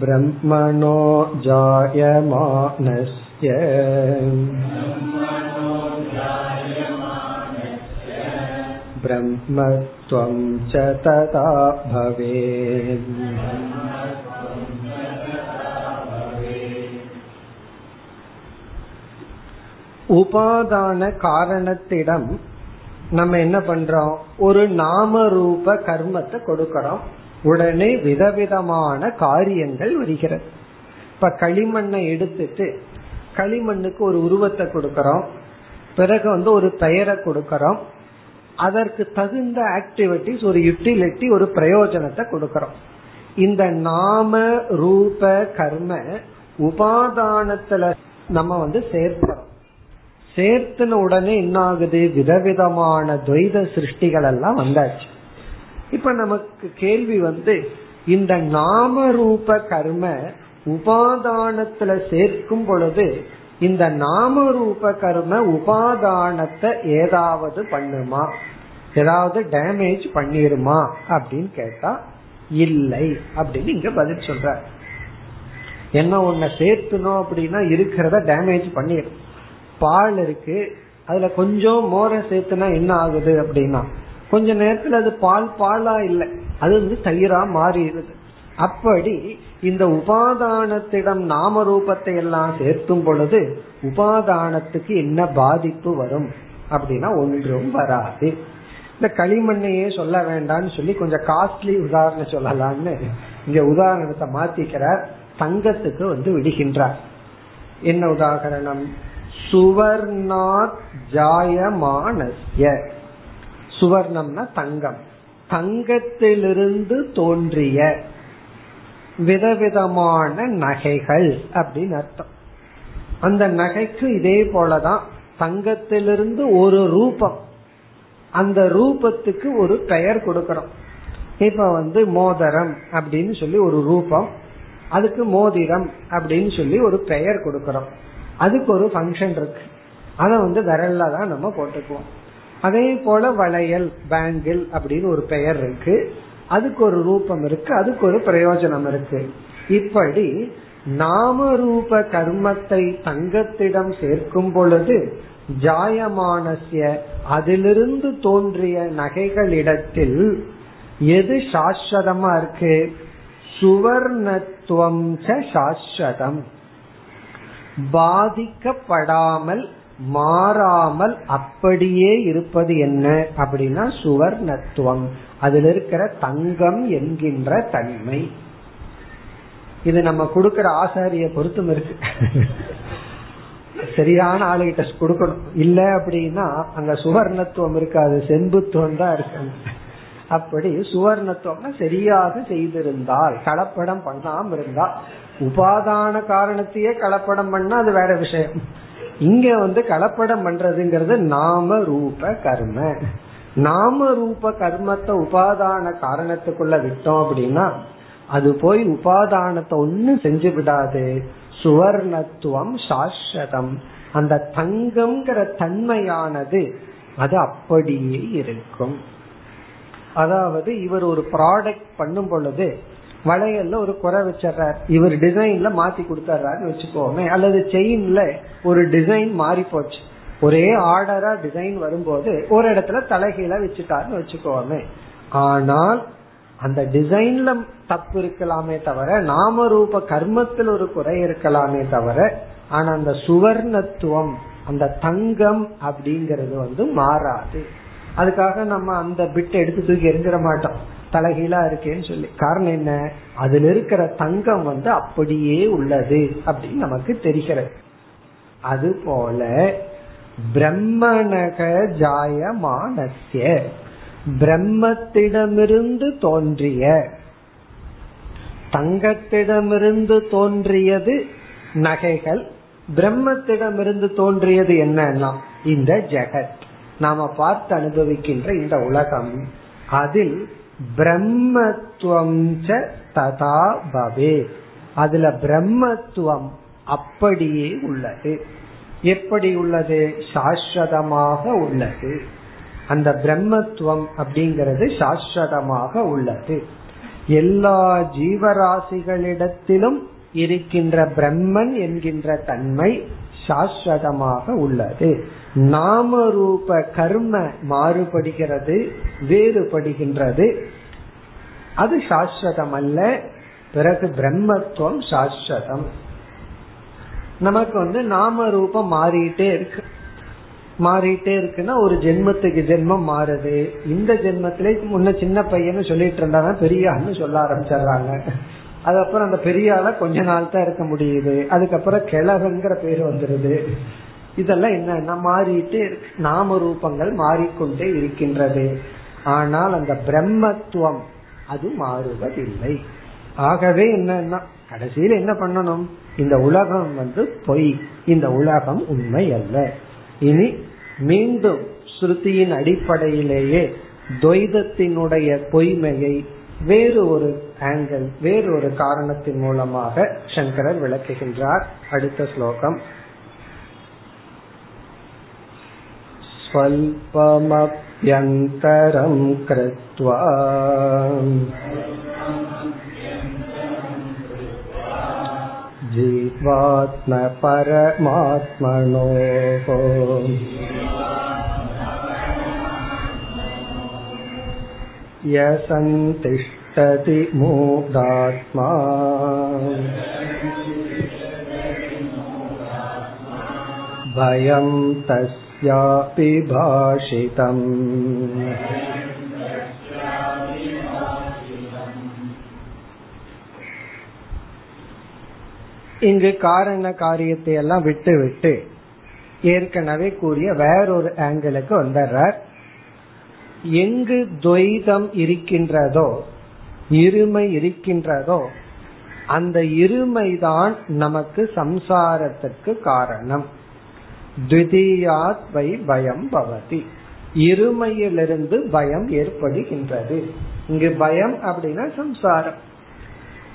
ब्रह्मणो जायमानस्य ब्रह्मत्वं च तथा भवेत् உபாதான காரணத்திடம் நம்ம என்ன பண்றோம் ஒரு நாம ரூப கர்மத்தை கொடுக்கறோம் உடனே விதவிதமான காரியங்கள் வருகிறது இப்ப களிமண்ணை எடுத்துட்டு களிமண்ணுக்கு ஒரு உருவத்தை கொடுக்கறோம் பிறகு வந்து ஒரு பெயரை கொடுக்கறோம் அதற்கு தகுந்த ஆக்டிவிட்டிஸ் ஒரு யுட்டிலிட்டி ஒரு பிரயோஜனத்தை கொடுக்கறோம். இந்த நாம ரூப கர்ம உபாதானத்துல நம்ம வந்து சேர்க்கிறோம். சேர்த்துன உடனே என்ன ஆகுது விதவிதமான துவைத சிருஷ்டிகள் எல்லாம் வந்தாச்சு. இப்ப நமக்கு கேள்வி வந்து இந்த நாம ரூப கர்ம உபாதானத்துல சேர்க்கும் பொழுது இந்த நாம ரூப கர்ம உபாதானத்தை ஏதாவது பண்ணுமா? ஏதாவது டேமேஜ் பண்ணிருமா? அப்படின்னு கேட்டா இல்லை அப்படின்னு இங்க பதில் சொல்ற. என்ன ஒன்ன சேர்த்துனோம் அப்படின்னா இருக்கிறத டேமேஜ் பண்ணிடும் பால் இருக்கு அதுல கொஞ்சம் மோரை சேர்த்துனா என்ன ஆகுது அப்படின்னா கொஞ்ச நேரத்துல அது பால் பாலா இல்லை. அது வந்து தயிரா மாறிடுது. அப்படி இந்த உபாதானத்திடம் நாம ரூபத்தை எல்லாம் சேர்த்தும் பொழுது உபாதானத்துக்கு என்ன பாதிப்பு வரும் அப்படின்னா ஒன்றும் வராது. இந்த களிமண்ணையே சொல்ல வேண்டாம்னு சொல்லி கொஞ்சம் காஸ்ட்லி உதாரணம் சொல்லலாம்னு இங்க உதாரணத்தை மாத்திக்கிறார். தங்கத்துக்கு வந்து விடுகின்றார். என்ன உதாகரணம் சுவர்ணாத் ஜாயமானஸ்ய. சுவர்ணம்னா தங்கம். தங்கத்திலிருந்து தோன்றிய விதவிதமான நகைகள் அப்படின்னு அர்த்தம். அந்த நகைக்கு இதே போலதான் தங்கத்திலிருந்து ஒரு ரூபம். அந்த ரூபத்துக்கு ஒரு பெயர் கொடுக்கறோம். இப்ப வந்து மோதரம் அப்படின்னு சொல்லி ஒரு ரூபம் அதுக்கு மோதிரம் அப்படின்னு சொல்லி ஒரு பெயர் கொடுக்கறோம். அதுக்கு ஒரு ஃபங்க்ஷன் இருக்கு. அதை வந்து விரல்ல தான் நம்ம போட்டுக்குவோம். அதே போல வளையல் பேங்கிள் அப்படின்னு ஒரு பெயர் இருக்கு. அதுக்கு ஒரு ரூபம் இருக்கு அதுக்கு ஒரு பிரயோஜனம் இருக்கு. இப்படி நாம ரூப கர்மத்தை தங்கத்திடம் சேர்க்கும் பொழுது ஜாயமானசிய அதிலிருந்து தோன்றிய நகைகளிடத்தில் எது சாஸ்வதமா இருக்கு? சுவர்ணத்துவம் சாஸ்வதம். பாதிக்கப்படாமல் மாறாமல் அப்படியே இருப்பது என்ன? அப்படின்னா சுவர்ணத்துவம். அதில் இருக்கிற தங்கம் என்கின்ற தன்மை. இது நம்ம கொடுக்கிற ஆசாரிய பொருத்தம் இருக்கு. சரியான ஆளுகிட்ட கொடுக்கணும். இல்ல அப்படின்னா அங்க சுவர்ணத்துவம் இருக்காது செம்புத்துவம் தான் இருக்கு. அப்படி சுவர்ணத்துவம்னா சரியாக செய்திருந்தால் கலப்படம் பண்ணாம இருந்தா உபாதான காரணத்தையே கலப்படம் பண்ணா அது வேற விஷயம். இங்க வந்து கலப்படம் பண்றதுங்கிறது நாம ரூப கர்ம. நாம ரூப கர்மத்தை உபாதான காரணத்துக்குள்ள விட்டோம் அப்படின்னா அது போய் உபாதானத்தை ஒன்னும் செஞ்சு விடாது. சுவர்ணத்துவம் சாஸ்வதம். அந்த தங்கம்ங்கிற தன்மையானது அது அப்படியே இருக்கும். அதாவது இவர் ஒரு ப்ராடக்ட் பண்ணும் பொழுது வளையல்ல ஒரு குறை வச்சிடறார். இவர் டிசைன்ல மாத்தி கொடுத்துறாருன்னு வச்சுக்கோமே. அல்லது செயின்ல ஒரு டிசைன் மாறி போச்சு. ஒரே ஆர்டரா டிசைன் வரும்போது ஒரு இடத்துல தலைகீழ வச்சுட்டாருன்னு வச்சுக்கோமே. ஆனால் அந்த டிசைன்ல தப்பு இருக்கலாமே தவிர நாம ரூப கர்மத்தில் ஒரு குறை இருக்கலாமே தவிர ஆனா அந்த சுவர்ணத்துவம் அந்த தங்கம் அப்படிங்கறது வந்து மாறாது. அதுக்காக நம்ம அந்த பிட் எடுத்து தூக்கி எரிஞ்சிட மாட்டோம். தலைகீழா இருக்கேன்னு சொல்லி. காரணம் என்ன? அதுல இருக்கிற தங்கம் வந்து அப்படியே உள்ளது அப்படின்னு நமக்கு தெரிகிறது. அது போல பிரம்மணக ஜாயமானசிய பிரம்மத்திடமிருந்து தோன்றிய. தங்கத்திடமிருந்து தோன்றியது நகைகள். பிரம்மத்திடமிருந்து தோன்றியது என்னன்னா இந்த ஜெகத். நாம பார்த்து அனுபவிக்கின்ற இந்த உலகம். அதில் பிரம்மத்துவம் ததா பவே. அதுல பிரம்மத்துவம் அப்படியே உள்ளது. எப்படி உள்ளது? சாஸ்வதமாக உள்ளது. அந்த பிரம்மத்துவம் அப்படிங்கிறது சாஸ்வதமாக உள்ளது. எல்லா ஜீவராசிகளிடத்திலும் இருக்கின்ற பிரம்மன் என்கின்ற தன்மை சாஸ்வதமாக உள்ளது. நாம ரூப கர்ம மாறுபடுகிறது வேறுபடுகின்றது. அது சாஸ்வதம் அல்ல பிறகு பிரம்மத்துவம் சாஸ்வதம். நமக்கு வந்து நாம ரூபம் மாறிட்டே இருக்கு. மாறிட்டே இருக்குன்னா ஒரு ஜென்மத்துக்கு ஜென்மம் மாறுது. இந்த ஜென்மத்திலே முன்ன சின்ன பையன்னு சொல்லிட்டு இருந்தாங்க பெரியான்னு சொல்ல ஆரம்பிச்சிடுறாங்க. அதுக்கப்புறம் அந்த பெரிய கொஞ்ச நாள் தான் இருக்க முடியுது. அதுக்கப்புறம் கிழவங்கிற பேர் வந்துருது. இதெல்லாம் என்னன்னா மாறிட்டு நாம ரூபங்கள் மாறிக்கொண்டே இருக்கின்றது. ஆனால் அந்த பிரம்மத்துவம் அது மாறுவதில்லை. ஆகவே என்னன்னா கடைசியில் என்ன பண்ணணும்? இந்த உலகம் வந்து பொய். இந்த உலகம் உண்மை அல்ல. இனி மீண்டும் ஸ்ருதியின் அடிப்படையிலேயே துவைதத்தினுடைய பொய்மையை வேறு ஒரு ஆங்கிள் வேறு ஒரு காரணத்தின் மூலமாக சங்கரர் விளக்குகின்றார் அடுத்த ஸ்லோகம் स्वल्पमप्यन्तरं कृत्वा जीवात्मपरमात्मनोः यसन्तिष्ठति मूढात्मा भयं तस्यापि भाषितम् இங்கு காரண காரியத்தை எல்லாம் விட்டு விட்டு ஏற்கனவே கூறிய வேறொரு ஆங்கிளுக்கு வந்துடுறார் எங்கு துவைதம் இருக்கின்றதோ இருமை இருக்கின்றதோ அந்த இருமைதான் நமக்கு சம்சாரத்துக்கு காரணம். த்விதீயாத் வை பயம் பவதி. இருமையிலிருந்து பயம் ஏற்படுகின்றது. இங்கு பயம் அப்படின்னா சம்சாரம்.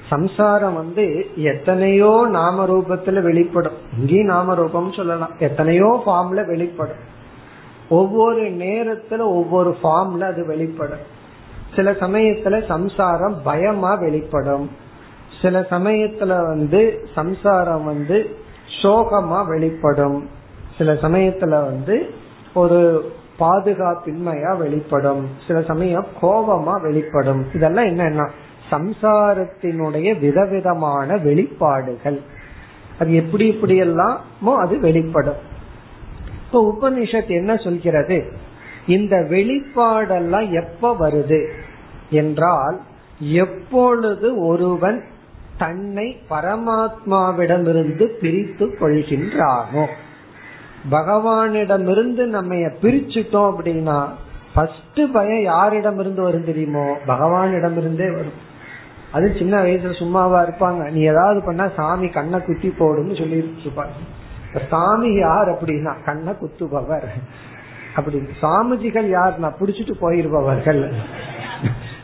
சம்சாரம் வந்து எத்தனையோ நாம ரூபத்துல வெளிப்படும். இங்கேயும் நாம ரூபம் சொல்லலாம். எத்தனையோ ஃபார்ம்ல வெளிப்படும். ஒவ்வொரு நேரத்துல ஒவ்வொரு ஃபார்ம்ல அது வெளிப்படும். சில சமயத்துல சம்சாரம் பயமா வெளிப்படும். சில சமயத்துல வந்து சம்சாரம் வந்து சோகமா வெளிப்படும். சில சமயத்துல வந்து ஒரு பாதுகாப்பின்மையா வெளிப்படும். சில சமயம் கோபமா வெளிப்படும். இதெல்லாம் என்னன்னா சம்சாரத்தினுடைய விதவிதமான வெளிப்பாடுகள். அது எப்படி இப்படி எல்லாமோ அது வெளிப்படும். இப்ப உபனிஷத் என்ன சொல்கிறது? இந்த வெளிப்பாடெல்லாம் எப்ப வருது என்றால் எப்பொழுது ஒருவன் தன்னை பரமாத்மாவிடமிருந்து பிரித்து கொள்கின்றானோ? பகவானிடமிருந்து நம்ம பிரிச்சுட்டோம் அப்படின்னா ஃபர்ஸ்ட் பயம் யாரிடமிருந்து வரும் தெரியுமோ? பகவானிடமிருந்தே வரும். அது சின்ன வயசுல சும்மாவா இருப்பாங்க. நீ ஏதாவது பண்ணா சாமி கண்ணை குத்தி போடுன்னு சொல்லி இருப்பாங்க. சாமி யார் அப்படின்னா கண்ணை குத்துபவர். அப்படி சாமிஜிகள் யாருன்னா புடிச்சிட்டு போயிருப்பவர்கள்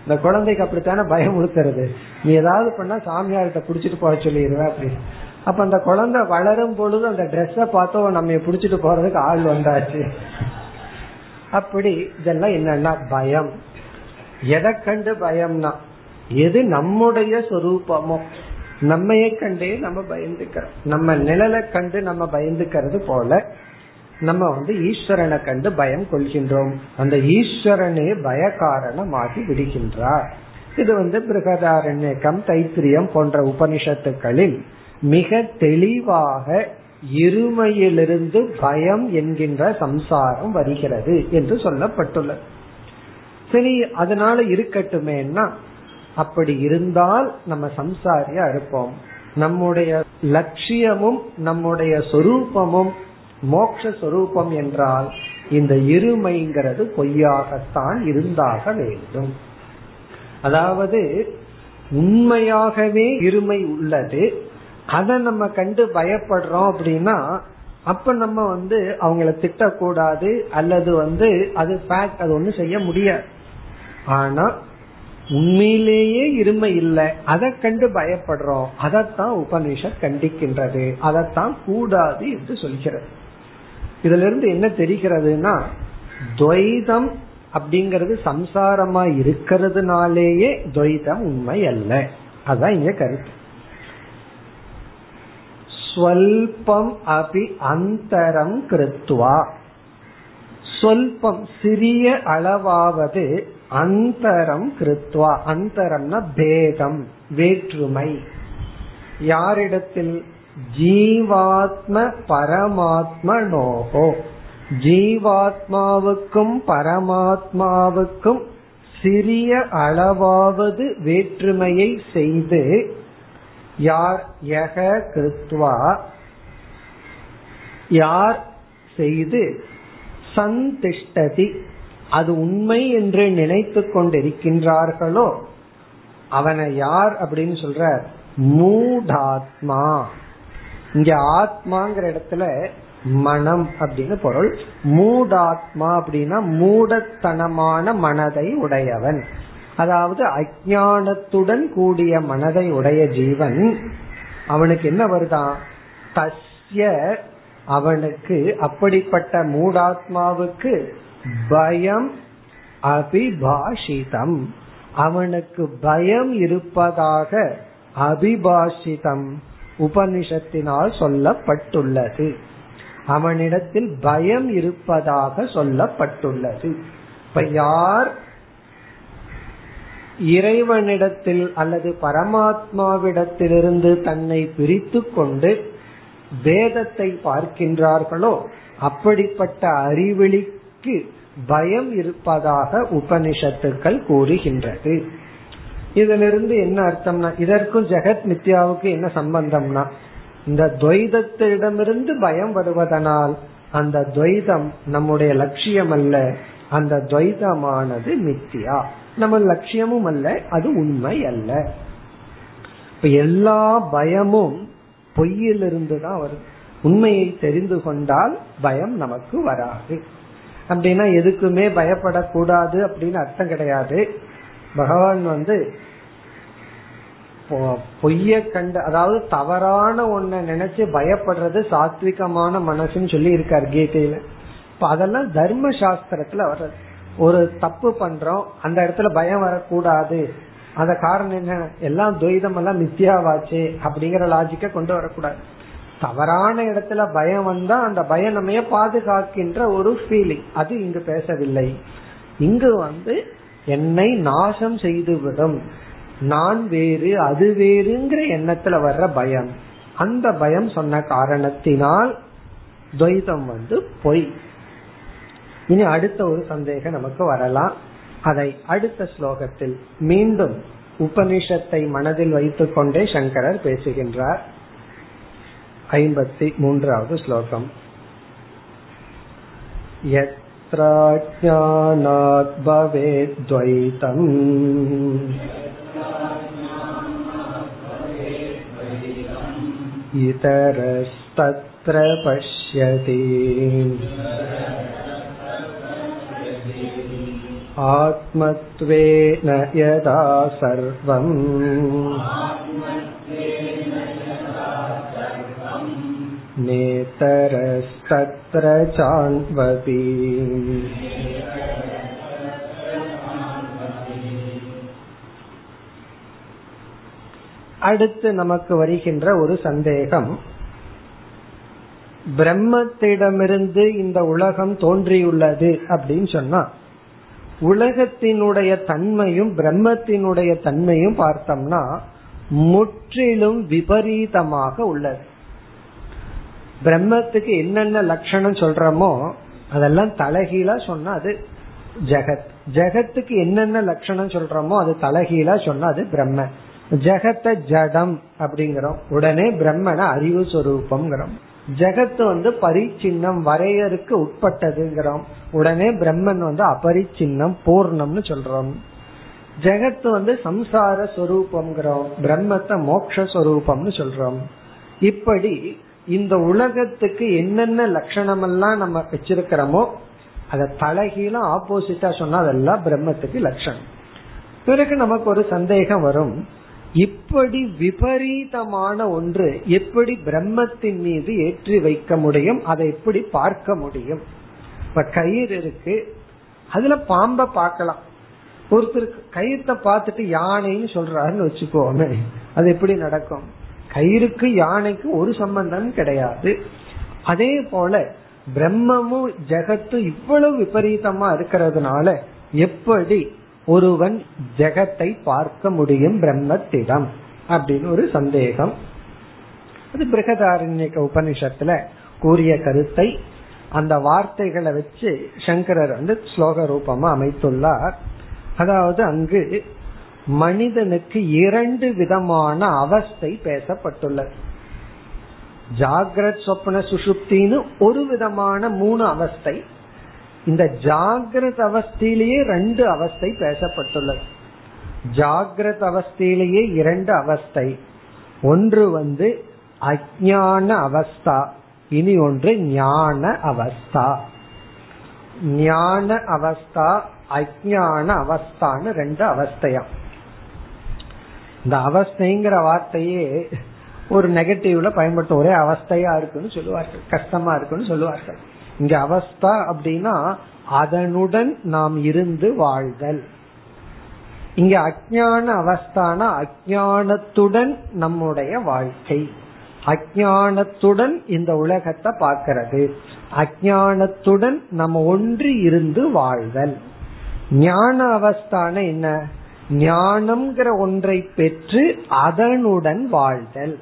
இந்த குழந்தைக்கு அப்படித்தானே பயம் உடுத்துறது நீ ஏதாவது பண்ணா சாமியார்கிட்ட புடிச்சிட்டு போக சொல்லிடுவேன் அப்படின்னு. அப்ப அந்த குழந்தை வளரும் பொழுது அந்த ட்ரெஸ்ஸ பார்த்தோம் நம்ம புடிச்சிட்டு போறதுக்கு ஆள் வந்தாச்சு. அப்படி இதெல்லாம் என்னன்னா பயம். எதை கண்டு பயம்னா எது நம்முடைய சொரூபமோ? நம்மையே கண்டே நம்ம பயந்துக்கிறோம் நம்ம நிழலை கண்டு நம்ம பயந்துக்கிறது போல நம்ம வந்து ஈஸ்வரனை கண்டு பயம் கொள்கின்றோம். அந்த ஈஸ்வரனே பய காரணமாகி விடுகின்றார். இது வந்து பிருகதாரண்யக்கம் தைத்திரியம் போன்ற உபனிஷத்துக்களில் மிக தெளிவாக இருமையிலிருந்து பயம் என்கின்ற சம்சாரம் வருகிறது என்று சொல்லப்பட்டுள்ளது. சரி அதனால இருக்கட்டுமேன்னா அப்படி இருந்தால் நம்ம சம்சாரியா இருப்போம். நம்முடைய லட்சியமும் நம்முடைய சொரூபமும் மோக்ஷரூபம் என்றால் இந்த இருமைங்கிறது பொய்யாகத்தான் இருந்தாக வேண்டும். அதாவது உண்மையாகவே இருமை உள்ளது. அதை நம்ம கண்டு பயப்படுறோம் அப்படின்னா அப்ப நம்ம வந்து அவங்கள திட்டக்கூடாது அல்லது வந்து அது ஃபேக்ட் அது ஒண்ணு செய்ய முடியாது. ஆனா உண்மையிலேயே இருமை இல்லை. அதை கண்டு பயப்படுறோம். அதைத்தான் உபனிஷத் கண்டிக்கின்றது. அதைத்தான் கூடாது என்று சொல்கிறது. இதுல இருந்து என்ன தெரிகிறதுனா துவைதம் அப்படிங்கறது சம்சாரமா இருக்கிறதுனாலேயே துவைதம் உண்மை அல்ல. அதான் இங்க கருத்து. ஸ்வல்பம் அபி அந்தரம் கிருத்துவா சொல்பம் சிறிய அளவாவது அந்தரம் கிருத்வா அந்தரம்னா பேதம் வேற்றுமை. யாரிடத்தில் ஜீவாத்ம பரமாத்ம நோகோ ஜீவாத்மாவுக்கும் பரமாத்மாவுக்கும் சிறிய அளவாவது வேற்றுமையை செய்து யார் யக கிருத்வா யார் செய்து சந்திஷ்டதி அது உண்மை என்று நினைத்து கொண்டிருக்கின்றார்களோ அவனை யார் அப்படின்னு சொல்ற மூடாத்மா. இங்க ஆத்மாங்கிற இடத்துல மனம் அப்படின்னு பொருள். மூடாத்மா அப்படின்னா மூடத்தனமான மனதை உடையவன். அதாவது அஜானத்துடன் கூடிய மனதை உடைய ஜீவன். அவனுக்கு என்ன வருதான் தஸ்ய அவனுக்கு அப்படிப்பட்ட மூடாத்மாவுக்கு பயம் அபிபாஷிதம். அவனுக்கு பயம் இருப்பதாக அபிபாஷிதம் உபனிஷத்தினால் சொல்லப்பட்டுள்ளது. அவனிடத்தில் பயம் இருப்பதாக சொல்லப்பட்டுள்ளது. இப்ப யார் இறைவனிடத்தில் அல்லது பரமாத்மாவிடத்திலிருந்து தன்னை பிரித்து கொண்டு வேதத்தை பார்க்கின்றார்களோ அப்படிப்பட்ட அறிவிலிக்கு பயம் இருப்பதாக உபனிஷத்துக்கள் கூறுகின்றது. இதிலிருந்து என்ன அர்த்தம்னா இதற்கும் ஜெகத் மித்யாவுக்கு என்ன சம்பந்தம்னா இந்த துவைதத்திடமிருந்து பயம் வருவதனால் அந்த துவைதம் நம்முடைய லட்சியம் அல்ல அந்த துவைதமானது மித்தியா நம்ம லட்சியமும் அல்ல அது உண்மை அல்ல. இப்ப எல்லா பயமும் பொய்யிலிருந்து தான் வரும் உண்மையை தெரிந்து கொண்டால் பயம் நமக்கு வராது. அப்படின்னா எதுக்குமே பயப்படக்கூடாது அப்படின்னு அர்த்தம் கிடையாது. பகவான் வந்து பொய்ய கண்டு அதாவது தவறான ஒன்ன நினைச்சு பயப்படுறது சாத்விகமான மனசுன்னு சொல்லி இருக்காரு கீதையில. இப்ப அதெல்லாம் தர்ம சாஸ்திரத்துல வர்றது. ஒரு தப்பு பண்றோம் அந்த இடத்துல பயம் வரக்கூடாது. அந்த காரணம் என்ன? எல்லாம் துவைதம் எல்லாம் மித்தியாவாச்சு அப்படிங்கிற லாஜிக்க கொண்டு வரக்கூடாது. தவறான இடத்துல பயம் வந்தா அந்த பயம் நம்ம பாதுகாக்கின்ற ஒரு ஃபீலிங் அது இங்கு பேசவில்லை. இங்கு வந்து என்னை நாசம் செய்துவிடும். நான் வேறு அது வேறுங்கிற எண்ணத்துல வர்ற பயம். அந்த பயம் சொன்ன காரணத்தினால் துவைதம் வந்து பொய். இனி அடுத்த ஒரு சந்தேகம் நமக்கு வரலாம். அதை அடுத்த ஸ்லோகத்தில் மீண்டும் உபனிஷத்தை மனதில் வைத்துக் கொண்டே சங்கரர் பேசுகின்றார். ஐம்பத்தி மூன்றாவது ஸ்லோகம் यत्राज्ञानात् भवेद्वैतम् इतरस्तत्र पश्यति आत्मत्वेन यदा सर्वम् नेतरस्तत्र चान्वपि அடுத்து நமக்கு வருகின்ற ஒரு சந்தேகம் பிரம்மத்திடமிருந்து இந்த உலகம் தோன்றியுள்ளது அப்படின்னு சொன்னா உலகத்தினுடைய தன்மையும் பிரம்மத்தினுடைய தன்மையும் பார்த்தோம்னா முற்றிலும் விபரீதமாக உள்ளது பிரம்மத்துக்கு என்னென்ன லட்சணம் சொல்றோமோ அதெல்லாம் தலைகீழா சொன்னா அது ஜெகத். ஜெகத்துக்கு என்னென்ன லட்சணம் சொல்றோமோ அது தலைகீழா சொன்னா அது பிரம்ம. ஜெகத்தை ஜடம் அப்படிங்கிறோம். உடனே பிரம்மன அறிவு சொரூபம்ங்கிறோம். ஜெகத் வந்து பரிச்சின்னம் வரையறுக்கு உட்பட்டதுங்கிறோம். உடனே பிரம்மன் வந்து அபரிச்சின்னம் பூர்ணம்னு சொல்றோம். ஜெகத் வந்து சம்சார சொரூபம்ங்கிறோம். பிரம்மத்தை மோக்ஷ சொரூபம்னு சொல்றோம். இப்படி இந்த உலகத்துக்கு என்னென்ன லட்சணம் எல்லாம் நம்ம வச்சிருக்கிறோமோ அதை தலைகீழ ஆப்போசிட்டா சொன்னா அதெல்லாம் பிரம்மத்துக்கு லட்சணம். பிறகு நமக்கு ஒரு சந்தேகம் வரும். இப்படி விபரீதமான ஒன்று எப்படி பிரம்மத்தின் மீது ஏற்றி வைக்க முடியும்? அதை எப்படி பார்க்க முடியும்? இப்ப கயிறு இருக்கு. அதுல பாம்ப பார்க்கலாம். ஒருத்தருக்கு கயிறத்தை பார்த்துட்டு யானைன்னு சொல்றாருன்னு வச்சுக்கோமே. அது எப்படி நடக்கும்? கயிறுக்கு யானைக்கு ஒரு சம்பந்தம் கிடையாது. அதே போல பிரம்மமும் ஜெகத்தும் இவ்வளவு விபரீதமா இருக்கிறதுனால எப்படி ஒருவன் ஜெகத்தை பார்க்க முடியும் பிரம்மத்திடம்? அப்படின்னு ஒரு சந்தேகம். அது பிரகதாரண்யக்க உபனிஷத்துல கூறிய கருத்தை அந்த வார்த்தைகளை வச்சு சங்கரர் வந்து ஸ்லோக ரூபமா அமைத்துள்ளார். அதாவது அங்கு மனிதனுக்கு இரண்டு விதமான அவஸ்தை பேசப்பட்டுள்ளது. ஜாகிரத் சொப்ன சுசுப்தின்னு ஒரு விதமான மூணு அவஸ்தை. இந்த ஜாகிரத அவஸ்தையிலேயே ரெண்டு அவஸ்தை பேசப்பட்டுள்ளது. ஜாகிரத் அவஸ்தையிலேயே இரண்டு அவஸ்தை. ஒன்று வந்து அஜான அவஸ்தா இனி ஒன்று ஞான அவஸ்தா. ஞான அவஸ்தா அஜான அவஸ்தான்னு ரெண்டு அவஸ்தையா. இந்த அவஸ்தைங்கிற வார்த்தையே ஒரு நெகட்டிவ்ல பயன்படுத்த ஒரே அவஸ்தையா இருக்குன்னு சொல்லுவார்கள். கஷ்டமா இருக்குன்னு சொல்லுவார்கள். இங்க அவஸ்தா அப்படின்னா அதனுடன் நாம் இருந்து வாழ்தல். இங்க அஜான அவஸ்தான அஜானத்துடன் நம்முடைய வாழ்க்கை. அஜானத்துடன் இந்த உலகத்தை பார்க்கிறது. அஜானத்துடன் நம்ம ஒன்று இருந்து வாழ்தல். ஞான அவஸ்தான என்ன? ஞானம்ங்கிற ஒன்றை பெற்று அதனுடன் வாழ்தல்.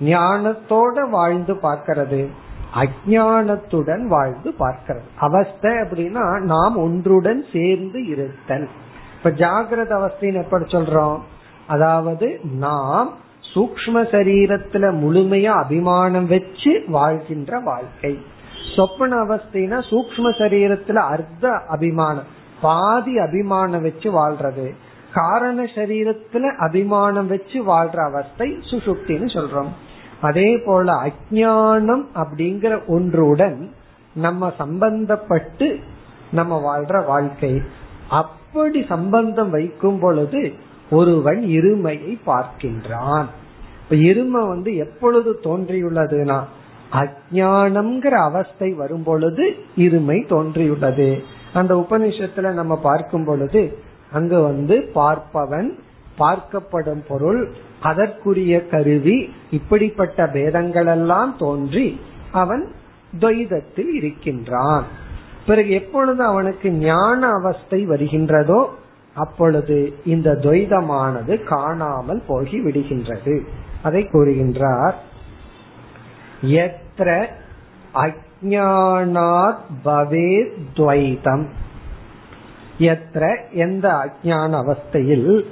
ஞானத்தோட வாழ்ந்து பார்க்கிறது அஜானத்துடன் வாழ்ந்து பார்க்கிறது. அவஸ்தை அப்படின்னா நாம் ஒன்றுடன் சேர்ந்து இருத்தல். இப்ப ஜாகிரத அவஸ்தைன்னு எப்படி சொல்றோம்? அதாவது நாம் சூக்ம சரீரத்துல முழுமையா அபிமானம் வச்சு வாழ்கின்ற வாழ்க்கை. சொப்பன அவஸ்தைனா சூக்ம சரீரத்துல அர்த்த அபிமானம் பாதி அபிமானம் வச்சு வாழ்றது. காரண சரீரத்துல அபிமானம் வச்சு வாழ்ற அவஸ்தை சுசுப்தின்னு சொல்றோம். அதே போல அஜானம் அப்படிங்கிற ஒன்றுடன் நம்ம சம்பந்தப்பட்டு நம்ம வாழ்ற வாழ்க்கை. அப்படி சம்பந்தம் வைக்கும் பொழுது ஒருவன் இருமையை பார்க்கின்றான். இப்ப இருமை வந்து எப்பொழுது தோன்றியுள்ளதுன்னா அஜானம்ங்கிற அவஸ்தை வரும் பொழுது இருமை தோன்றியுள்ளது. அந்த உபனிஷத்துல நம்ம பார்க்கும் பொழுது அங்க வந்து பார்ப்பவன் பார்க்கப்படும் பொருள் அதற்குரிய கருவி இப்படிப்பட்ட பேதங்கள் எல்லாம் தோன்றி அவன் துவைதத்தில் இருக்கின்றான். பிறகு எப்பொழுது அவனுக்கு ஞான அவஸ்தை வருகின்றதோ அப்பொழுது இந்த துவைதமானது காணாமல் போகி விடுகின்றது. அதை கூறுகின்றார் எத்திர அஜானாத் பவே துவைதம்? எத்திர எந்த அஜான அவஸ்தையில்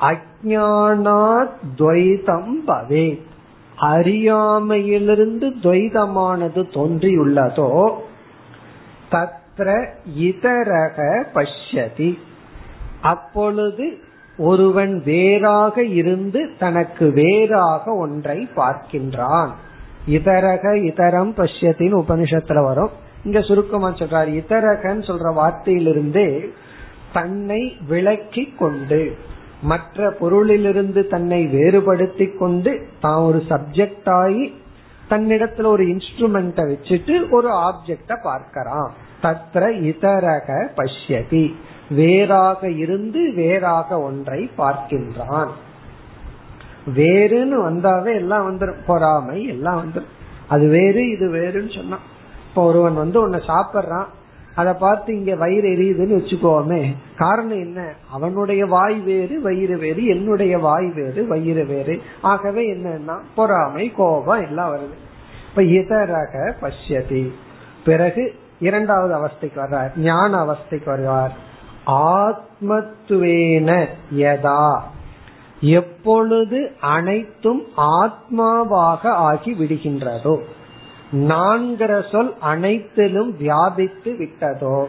அஜானாத்வைதம் பவே அறியாமையிலிருந்து துவைதமானது தோன்றியுள்ளதோ தத்ர இதரக பஷ்யதி. அப்பொழுது ஒருவன் வேறாக இருந்து தனக்கு வேறாக ஒன்றை பார்க்கின்றான். இதரக இதரம் பஷ்யத்தின் உபனிஷத்துல வரும். இங்க சுருக்கமா சொல்றார் இதரகன்னு சொல்ற வார்த்தையிலிருந்தே தன்னை விளக்கி கொண்டு மற்ற பொருளிலிருந்து தன்னை வேறுபடுத்தி கொண்டு தான் ஒரு சப்ஜெக்ட் ஆகி தன்னிடத்துல ஒரு இன்ஸ்ட்ருமெண்ட வச்சுட்டு ஒரு ஆப்ஜெக்ட பார்க்கறான். தத்ர இதரக பஷ்யதி. வேறாக இருந்து வேறாக ஒன்றை பார்க்கின்றான். வேறுன்னு வந்தாவே எல்லாம் வந்துடும் பொறாமை எல்லாம் வந்துடும் அது வேறு இது வேறுன்னு சொன்னான். இப்ப ஒருவன் வந்து உன்னை சாப்பிடுறான். அதை பார்த்து இங்க வயிறு எரியுதுன்னு வச்சுக்கோமே. காரணம் என்ன? அவனுடைய வாய் வேறு வயிறு வேறு என்னுடைய வாய் வேறு வயிறு வேறு. ஆகவே என்னன்னா பொறாமை கோபம் எல்லாம் வருது. இப்ப இதரக பஷ்யதி. பிறகு இரண்டாவது அவஸ்தைக்கு வர்றார். ஞான அவஸ்தைக்கு வருவார். ஆத்மத்துவேன யதா. எப்பொழுது அனைத்தும் ஆத்மாவாக ஆகி விடுகின்றதோ நான்கிற சொல் அனைத்திலும் வியாபித்து விட்டதோ.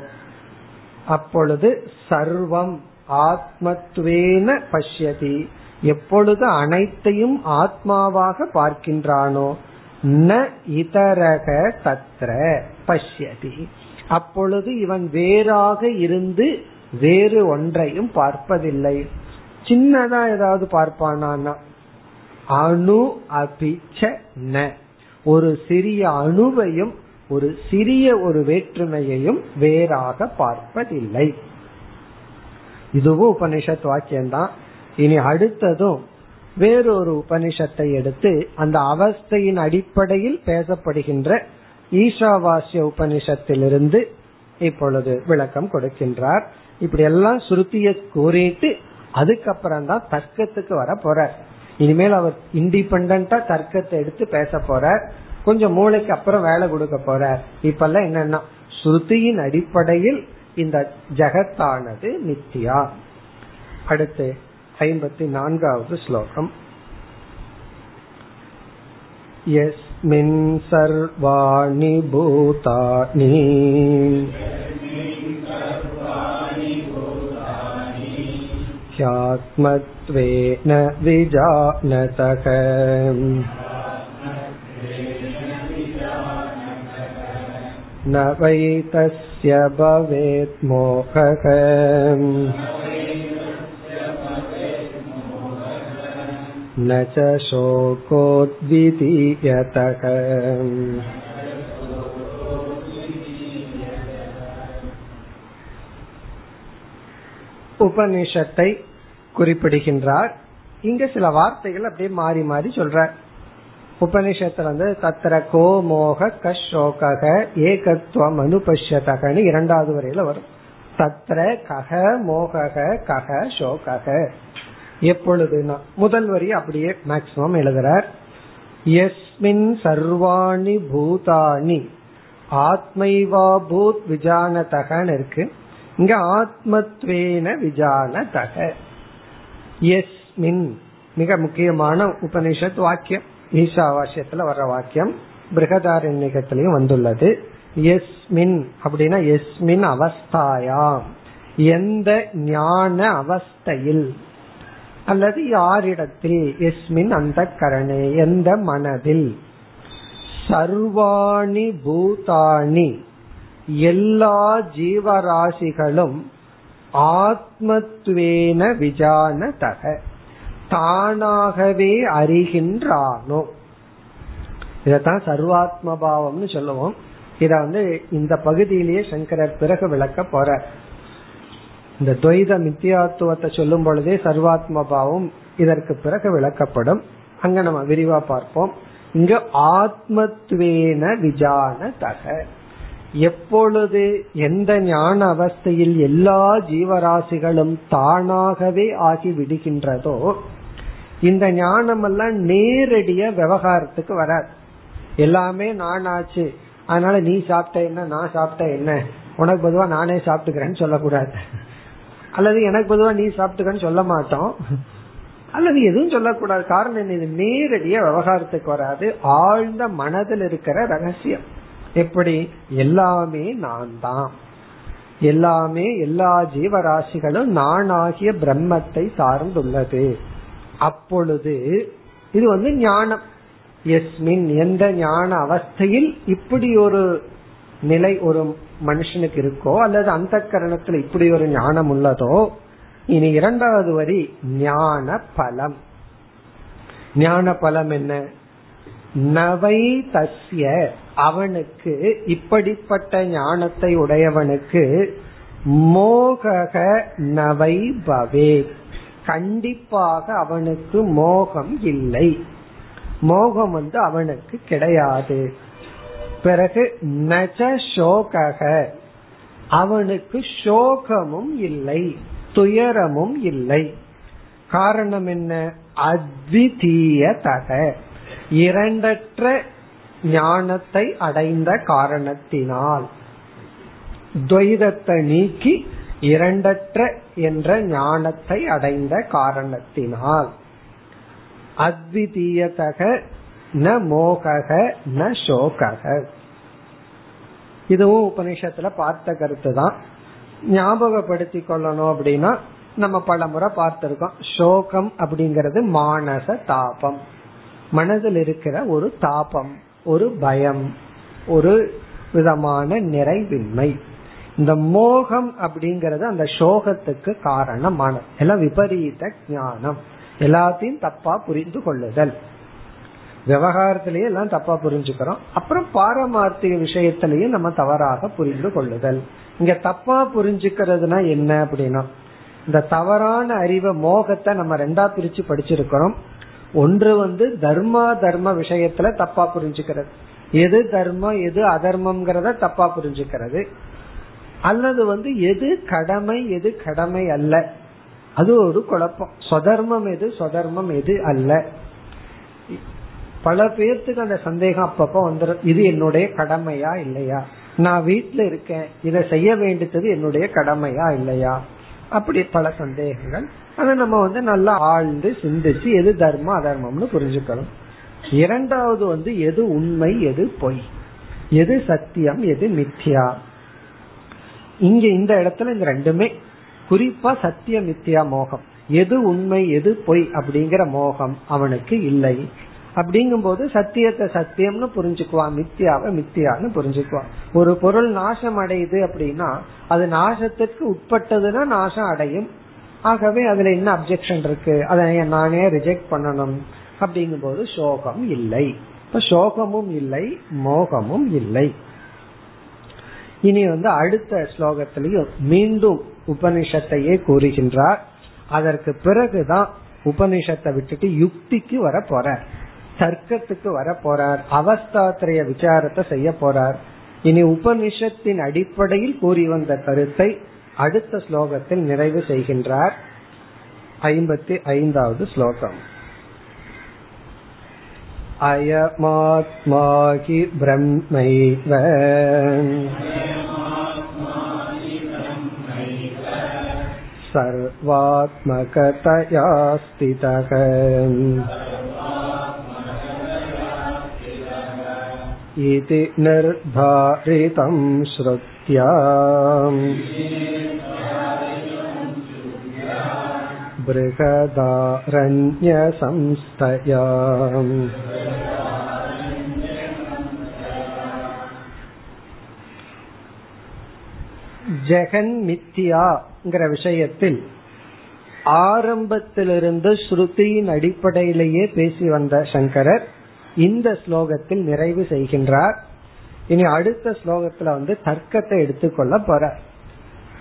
அப்பொழுது சர்வம் ஆத்மத்துவேன பஷ்யதி. எப்பொழுது அனைத்தையும் ஆத்மாவாக பார்க்கின்றானோ ந இதரக தத்ர பஷ்யதி. அப்பொழுது இவன் வேறாக இருந்து வேறு ஒன்றையும் பார்ப்பதில்லை. சின்னதா ஏதாவது பார்ப்பானா அணு அபிச்ச ந. ஒரு சிறிய அணுவையும் ஒரு சிறிய ஒரு வேற்றுமையையும் வேறாக பார்ப்பதில்லை. இதுவும் உபனிஷத் வாக்கியம்தான். இனி அடுத்ததும் வேறொரு உபனிஷத்தை எடுத்து அந்த அவஸ்தையின் அடிப்படையில் பேசப்படுகின்ற ஈஷாவாசிய உபனிஷத்திலிருந்து இப்பொழுது விளக்கம் கொடுக்கின்றார். இப்படி எல்லாம் சுருத்திய கூறிட்டு அதுக்கப்புறம் தான் தர்க்கத்துக்கு வர போற இனிமேல் அவர் இண்டிபெண்டா தர்க்கத்தை எடுத்து பேச போறார் கொஞ்சம் மூளைக்கு அப்புறம் வேலை கொடுக்க போறார் இப்பெல்லாம் என்னன்னா ஸ்ருதியின் அடிப்படையில் இந்த ஜெகத்தானது நித்தியா அடுத்து ஐம்பத்தி நான்காவது ஸ்லோகம் यस्मिन् सर्वाणि भूतानि ह्यात्मत्वेन विजानतः न वै तस्य भवेत् मोहः न च शोकोद्वितीयतः உபனிஷத்தை குறிப்பிடுகின்றார். இங்க சில வார்த்தைகள் அப்படியே மாறி மாறி சொல்ற உபனிஷத்துல வந்து தத்திர கோ மோக கஷோக ஏகத்துவம் அனுபஷ்யதகன்னு இரண்டாவது வரையில வரும். தத்ர கக மோக கக சோக எப்பொழுதுனா முதல் வரி அப்படியே மேக்சிமம் எழுதுறார். எஸ்மின் சர்வாணி பூதானி ஆத்மைவா பூத் விஜானதகன்னு இருக்கு. இங்க ஆத்மத்வேன விஜானதக. எஸ்மின் மிக முக்கியமான உபனிஷத் வாக்கியம். ஈஷாவாசியத்துல வர்ற வாக்கியம். பிரகதாரண்யத்திலையும் வந்துள்ளது. எஸ்மின் அப்படின்னா எஸ்மின் அவஸ்தாயாம். எந்த ஞான அவஸ்தையில் அல்லது யாரிடத்தில் எஸ்மின் அந்த கரணே எந்த மனதில்? சர்வாணி பூதாணி எல்லா ஜீவராசிகளும் ஆத்மத்வேன விஜானதக. தானாகவே அறிகின்றானோ. இதத்தான் சர்வாத்ம பாவம்னு சொல்லுவோம். இத வந்து இந்த பகுதியிலேயே சங்கரர் பிறகு விளக்க போற இந்த துவைத மித்தியாத்துவத்தை சொல்லும் பொழுதே சர்வாத்ம பாவம் இதற்கு பிறகு விளக்கப்படும். அங்க நம்ம விரிவா பார்ப்போம். இங்க ஆத்மத்வேன விஜான தக எப்பொழுது எந்த ஞான அவஸ்தையில் எல்லா ஜீவராசிகளும் தானாகவே ஆகி விடுகின்றதோ இந்த ஞானம் எல்லாம் நேரடிய விவகாரத்துக்கு வராது. எல்லாமே நான் ஆச்சு அதனால நீ சாப்பிட்ட என்ன நான் சாப்பிட்ட என்ன? உனக்கு பொதுவா நானே சாப்பிட்டுக்கிறேன்னு சொல்லக்கூடாது. அல்லது எனக்கு பொதுவா நீ சாப்பிட்டுக்கன்னு சொல்ல மாட்டோம். அல்லது எதுவும் சொல்லக்கூடாது. காரணம் இது நேரடிய விவகாரத்துக்கு வராது. ஆழ்ந்த மனதில் இருக்கிற ரகசியம். எப்படி? எல்லாமே நான் தான் எல்லாமே எல்லா ஜீவராசிகளும் நான் ஆகிய பிரம்மத்தை சார்ந்துள்ளது. அப்பொழுது இது வந்து ஞானம். எஸ்மின் எந்த ஞான அவஸ்தையில் இப்படி ஒரு நிலை ஒரு மனுஷனுக்கு இருக்கோ அல்லது அந்த கரணத்துல இப்படி ஒரு ஞானம் உள்ளதோ இனி இரண்டாவது வரி ஞான பலம் ஞான பலம் என்ன? நவை தஸ்ய அவனுக்கு இப்படிப்பட்ட ஞானத்தை உடையவனுக்கு மோகக நவை பவே. கண்டிப்பாக அவனுக்கு மோகம் இல்லை. மோகம் வந்து அவனுக்கு கிடையாது. பிறகு நஜ சோகக அவனுக்கு சோகமும் இல்லை துயரமும் இல்லை. காரணம் என்ன? அத்விதீயதக. இரண்டற்ற ஞானத்தை அடைந்த காரணத்தினால். துவைதத்தை நீக்கி இரண்டற்ற என்ற ஞானத்தை அடைந்த காரணத்தினால். அத்விதீயதக ந மோகக ந சோகக. இதுவும் உபநிஷத்துல பார்த்த கருத்து தான். ஞாபகப்படுத்தி கொள்ளணும் அப்படின்னா நம்ம பல முறை பார்த்திருக்கோம். சோகம் அப்படிங்கறது மானச தாபம். மனதில் இருக்கிற ஒரு தாபம் ஒரு பயம் ஒரு விதமான நிறைவின்மை. இந்த மோகம் அப்படிங்கறது அந்த சோகத்துக்கு காரணமானது. எல்லாம் விபரீத ஞானம். எல்லாத்தையும் தப்பா புரிந்து கொள்ளுதல். விவகாரத்திலேயே எல்லாம் தப்பா புரிஞ்சுக்கிறோம். அப்புறம் பாரமார்த்திக விஷயத்திலையும் நம்ம தவறாக புரிந்து கொள்ளுதல். இங்க தப்பா புரிஞ்சுக்கிறதுனா என்ன அப்படின்னா இந்த தவறான அறிவை மோகத்தை நம்ம ரெண்டா பிரிச்சு படிச்சிருக்கிறோம். ஒன்று வந்து தர்மா தர்ம விஷயத்துல தப்பா புரிஞ்சுக்கிறது. எது தர்மம் எது அதர்மம்ங்கிறத தப்பா புரிஞ்சுக்கிறது. அல்லது வந்து எது கடமை எது கடமை அல்ல. அது ஒரு குழப்பம். சொதர்மம் எது சொதர்மம் எது அல்ல. பல பேர்த்துக்கு அந்த சந்தேகம் அப்பப்ப வந்துடும் இது என்னுடைய கடமையா இல்லையா? நான் வீட்டுல இருக்கேன். இதை செய்ய வேண்டியது என்னுடைய கடமையா இல்லையா? அப்படி பல சந்தேகங்கள். அதை நம்ம வந்து நல்லா ஆழ்ந்து சிந்திச்சு எது தர்மம் அதர்மம்னு புரிஞ்சுக்கணும். இரண்டாவது வந்து எது உண்மை எது பொய்? எது சத்தியம் எது மித்யா? இங்க இந்த இடத்துல இந்த ரெண்டுமே. குறிப்பா சத்திய மித்யா மோகம். எது உண்மை எது பொய் அப்படிங்கிற மோகம் அவனுக்கு இல்லை. அப்படிங்கும் போது சத்தியத்தை சத்தியம்னு புரிஞ்சுக்குவான் மித்தியாவை மித்தியான்னு புரிஞ்சுக்குவான் ஒரு பொருள் நாசம் அடையுது அப்படின்னா அது நாசத்திற்கு உட்பட்டதுன்னா நாசம் அடையும். ஆகவே அதுல என்ன அப்செக்ஷன் இருக்கு? அதை நானே ரிஜெக்ட் பண்ணணும். அப்படிங்கும் போது சோகம் இல்லை. இப்ப சோகமும் இல்லை மோகமும் இல்லை. இனி வந்து அடுத்த ஸ்லோகத்திலையும் மீண்டும் உபனிஷத்தையே கூறுகின்றார். அதற்கு பிறகுதான் உபனிஷத்தை விட்டுட்டு யுக்திக்கு வர போற தர்க்கத்துக்கு வர போறார் அவஸ்தாத்திரைய விசாரத்தை செய்ய போறார் இனி உபனிஷத்தின் அடிப்படையில் கூறி வந்த கருத்தை அடுத்த ஸ்லோகத்தில் நிறைவு செய்கின்றார் ஐம்பத்தி ஐந்தாவது ஸ்லோகம் अयमात्मा हि ब्रह्मैव सर्वात्मकतया स्थितः इति निर्धारितं श्रुत्या बृहदारण्यसंस्थया ஜெகன் மித்தியாங்கிற விஷயத்தில் ஆரம்பத்திலிருந்து ஸ்ருதியின் அடிப்படையிலேயே பேசி வந்த சங்கரர் இந்த ஸ்லோகத்தில் நிறைவு செய்கின்றார். இனி அடுத்த ஸ்லோகத்துல வந்து தர்க்கத்தை எடுத்துக்கொள்ள போற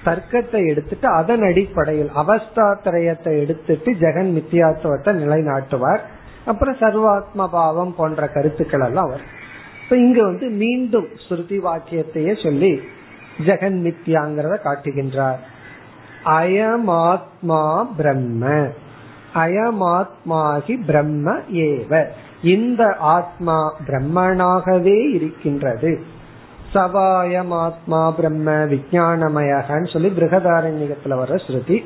தர்க்கத்தை எடுத்துட்டு அதன் அடிப்படையில் அவஸ்தாத்திரயத்தை எடுத்துட்டு ஜெகன் மித்தியாத்துவத்தை நிலைநாட்டுவார். அப்புறம் சர்வாத்ம பாவம் போன்ற கருத்துக்கள் எல்லாம் வரும். இப்ப இங்க வந்து மீண்டும் ஸ்ருதி வாக்கியத்தையே சொல்லி ஜெகன் மித்யாங்கிறத காட்டுகின்றார். அயமாத்மா பிரம்ம. அயமாத்மாகி பிரம்ம ஏவ. இந்த ஆத்மா பிரம்மனாகவே இருக்கின்றது. சவாயமாத்மா பிரம்ம விஜயானமயகன்னு சொல்லி பிருகதாரண்யத்துல வர ஸ்ருதி.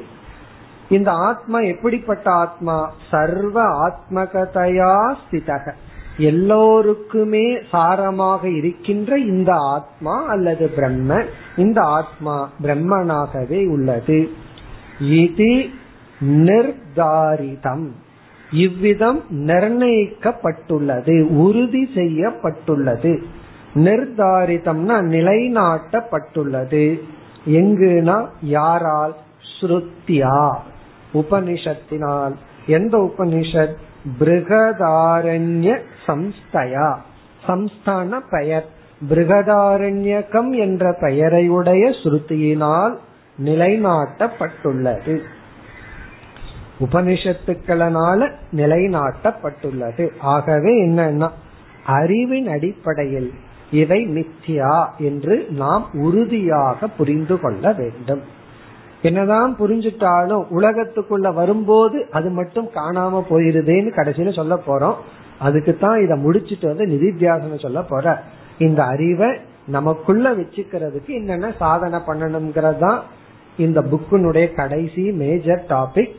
இந்த ஆத்மா எப்படிப்பட்ட ஆத்மா? சர்வ ஆத்மகதையா ஸ்திதக. எல்லோருக்குமே சாரமாக இருக்கின்ற இந்த ஆத்மா அல்லது பிரம்ம இந்த ஆத்மா பிரம்மனாகவே உள்ளது. இது நிர்தாரிதம். இவ்விதம் நிர்ணயிக்கப்பட்டுள்ளது உறுதி செய்யப்பட்டுள்ளது. நிர்தாரிதம்னா நிலைநாட்டப்பட்டுள்ளது. எங்குனா யாரால்? ஸ்ருத்தியா உபனிஷத்தினால். எந்த உபனிஷத்? பிருகதாரண்ய சம்ஸ்தயா சம்ஸ்தான பெயர். பிருகதாரண்யகம் என்ற பெயரையுடைய ஸ்ருதியினால் நிலைநாட்டப்பட்டுள்ளது. உபனிஷத்துக்களனால நிலைநாட்டப்பட்டுள்ளது. ஆகவே என்னன்னா அறிவின் அடிப்படையில் இதை மித்தியா என்று நாம் உறுதியாக புரிந்து கொள்ள வேண்டும். என்னதான் புரிஞ்சுட்டாலும் உலகத்துக்குள்ள வரும்போது அது மட்டும் காணாம போயிருதேன்னு கடைசியில சொல்ல போறோம். அதுக்கு தான் இதை முடிச்சுட்டு வந்து நிதித்தியாசனம் சொல்ல போற. இந்த அறிவை நமக்குள்ள வச்சுக்கிறதுக்கு என்னென்ன சாதனை பண்ணணுங்கிறது தான் இந்த புக்கினுடைய கடைசி மேஜர் டாபிக்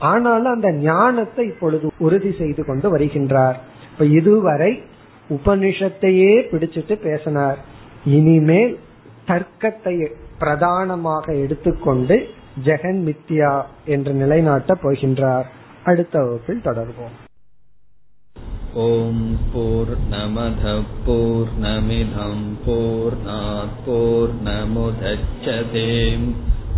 ஆனாலும் அந்த ஞானத்தை இப்பொழுது உறுதி செய்து கொண்டு வருகின்றார். இப்ப இதுவரை உபனிஷத்தையே பிடிச்சிட்டு பேசினார். இனிமேல் தர்க்கத்தை பிரதானமாக எடுத்துக்கொண்டு ஜெகன் மித்யா என்று நிலைநாட்ட போகின்றார். அடுத்த வகுப்பில் தொடர்வோம். ஓம் போர் நமத போர் நமிதம் போர் போர் நமுதச்சதேம்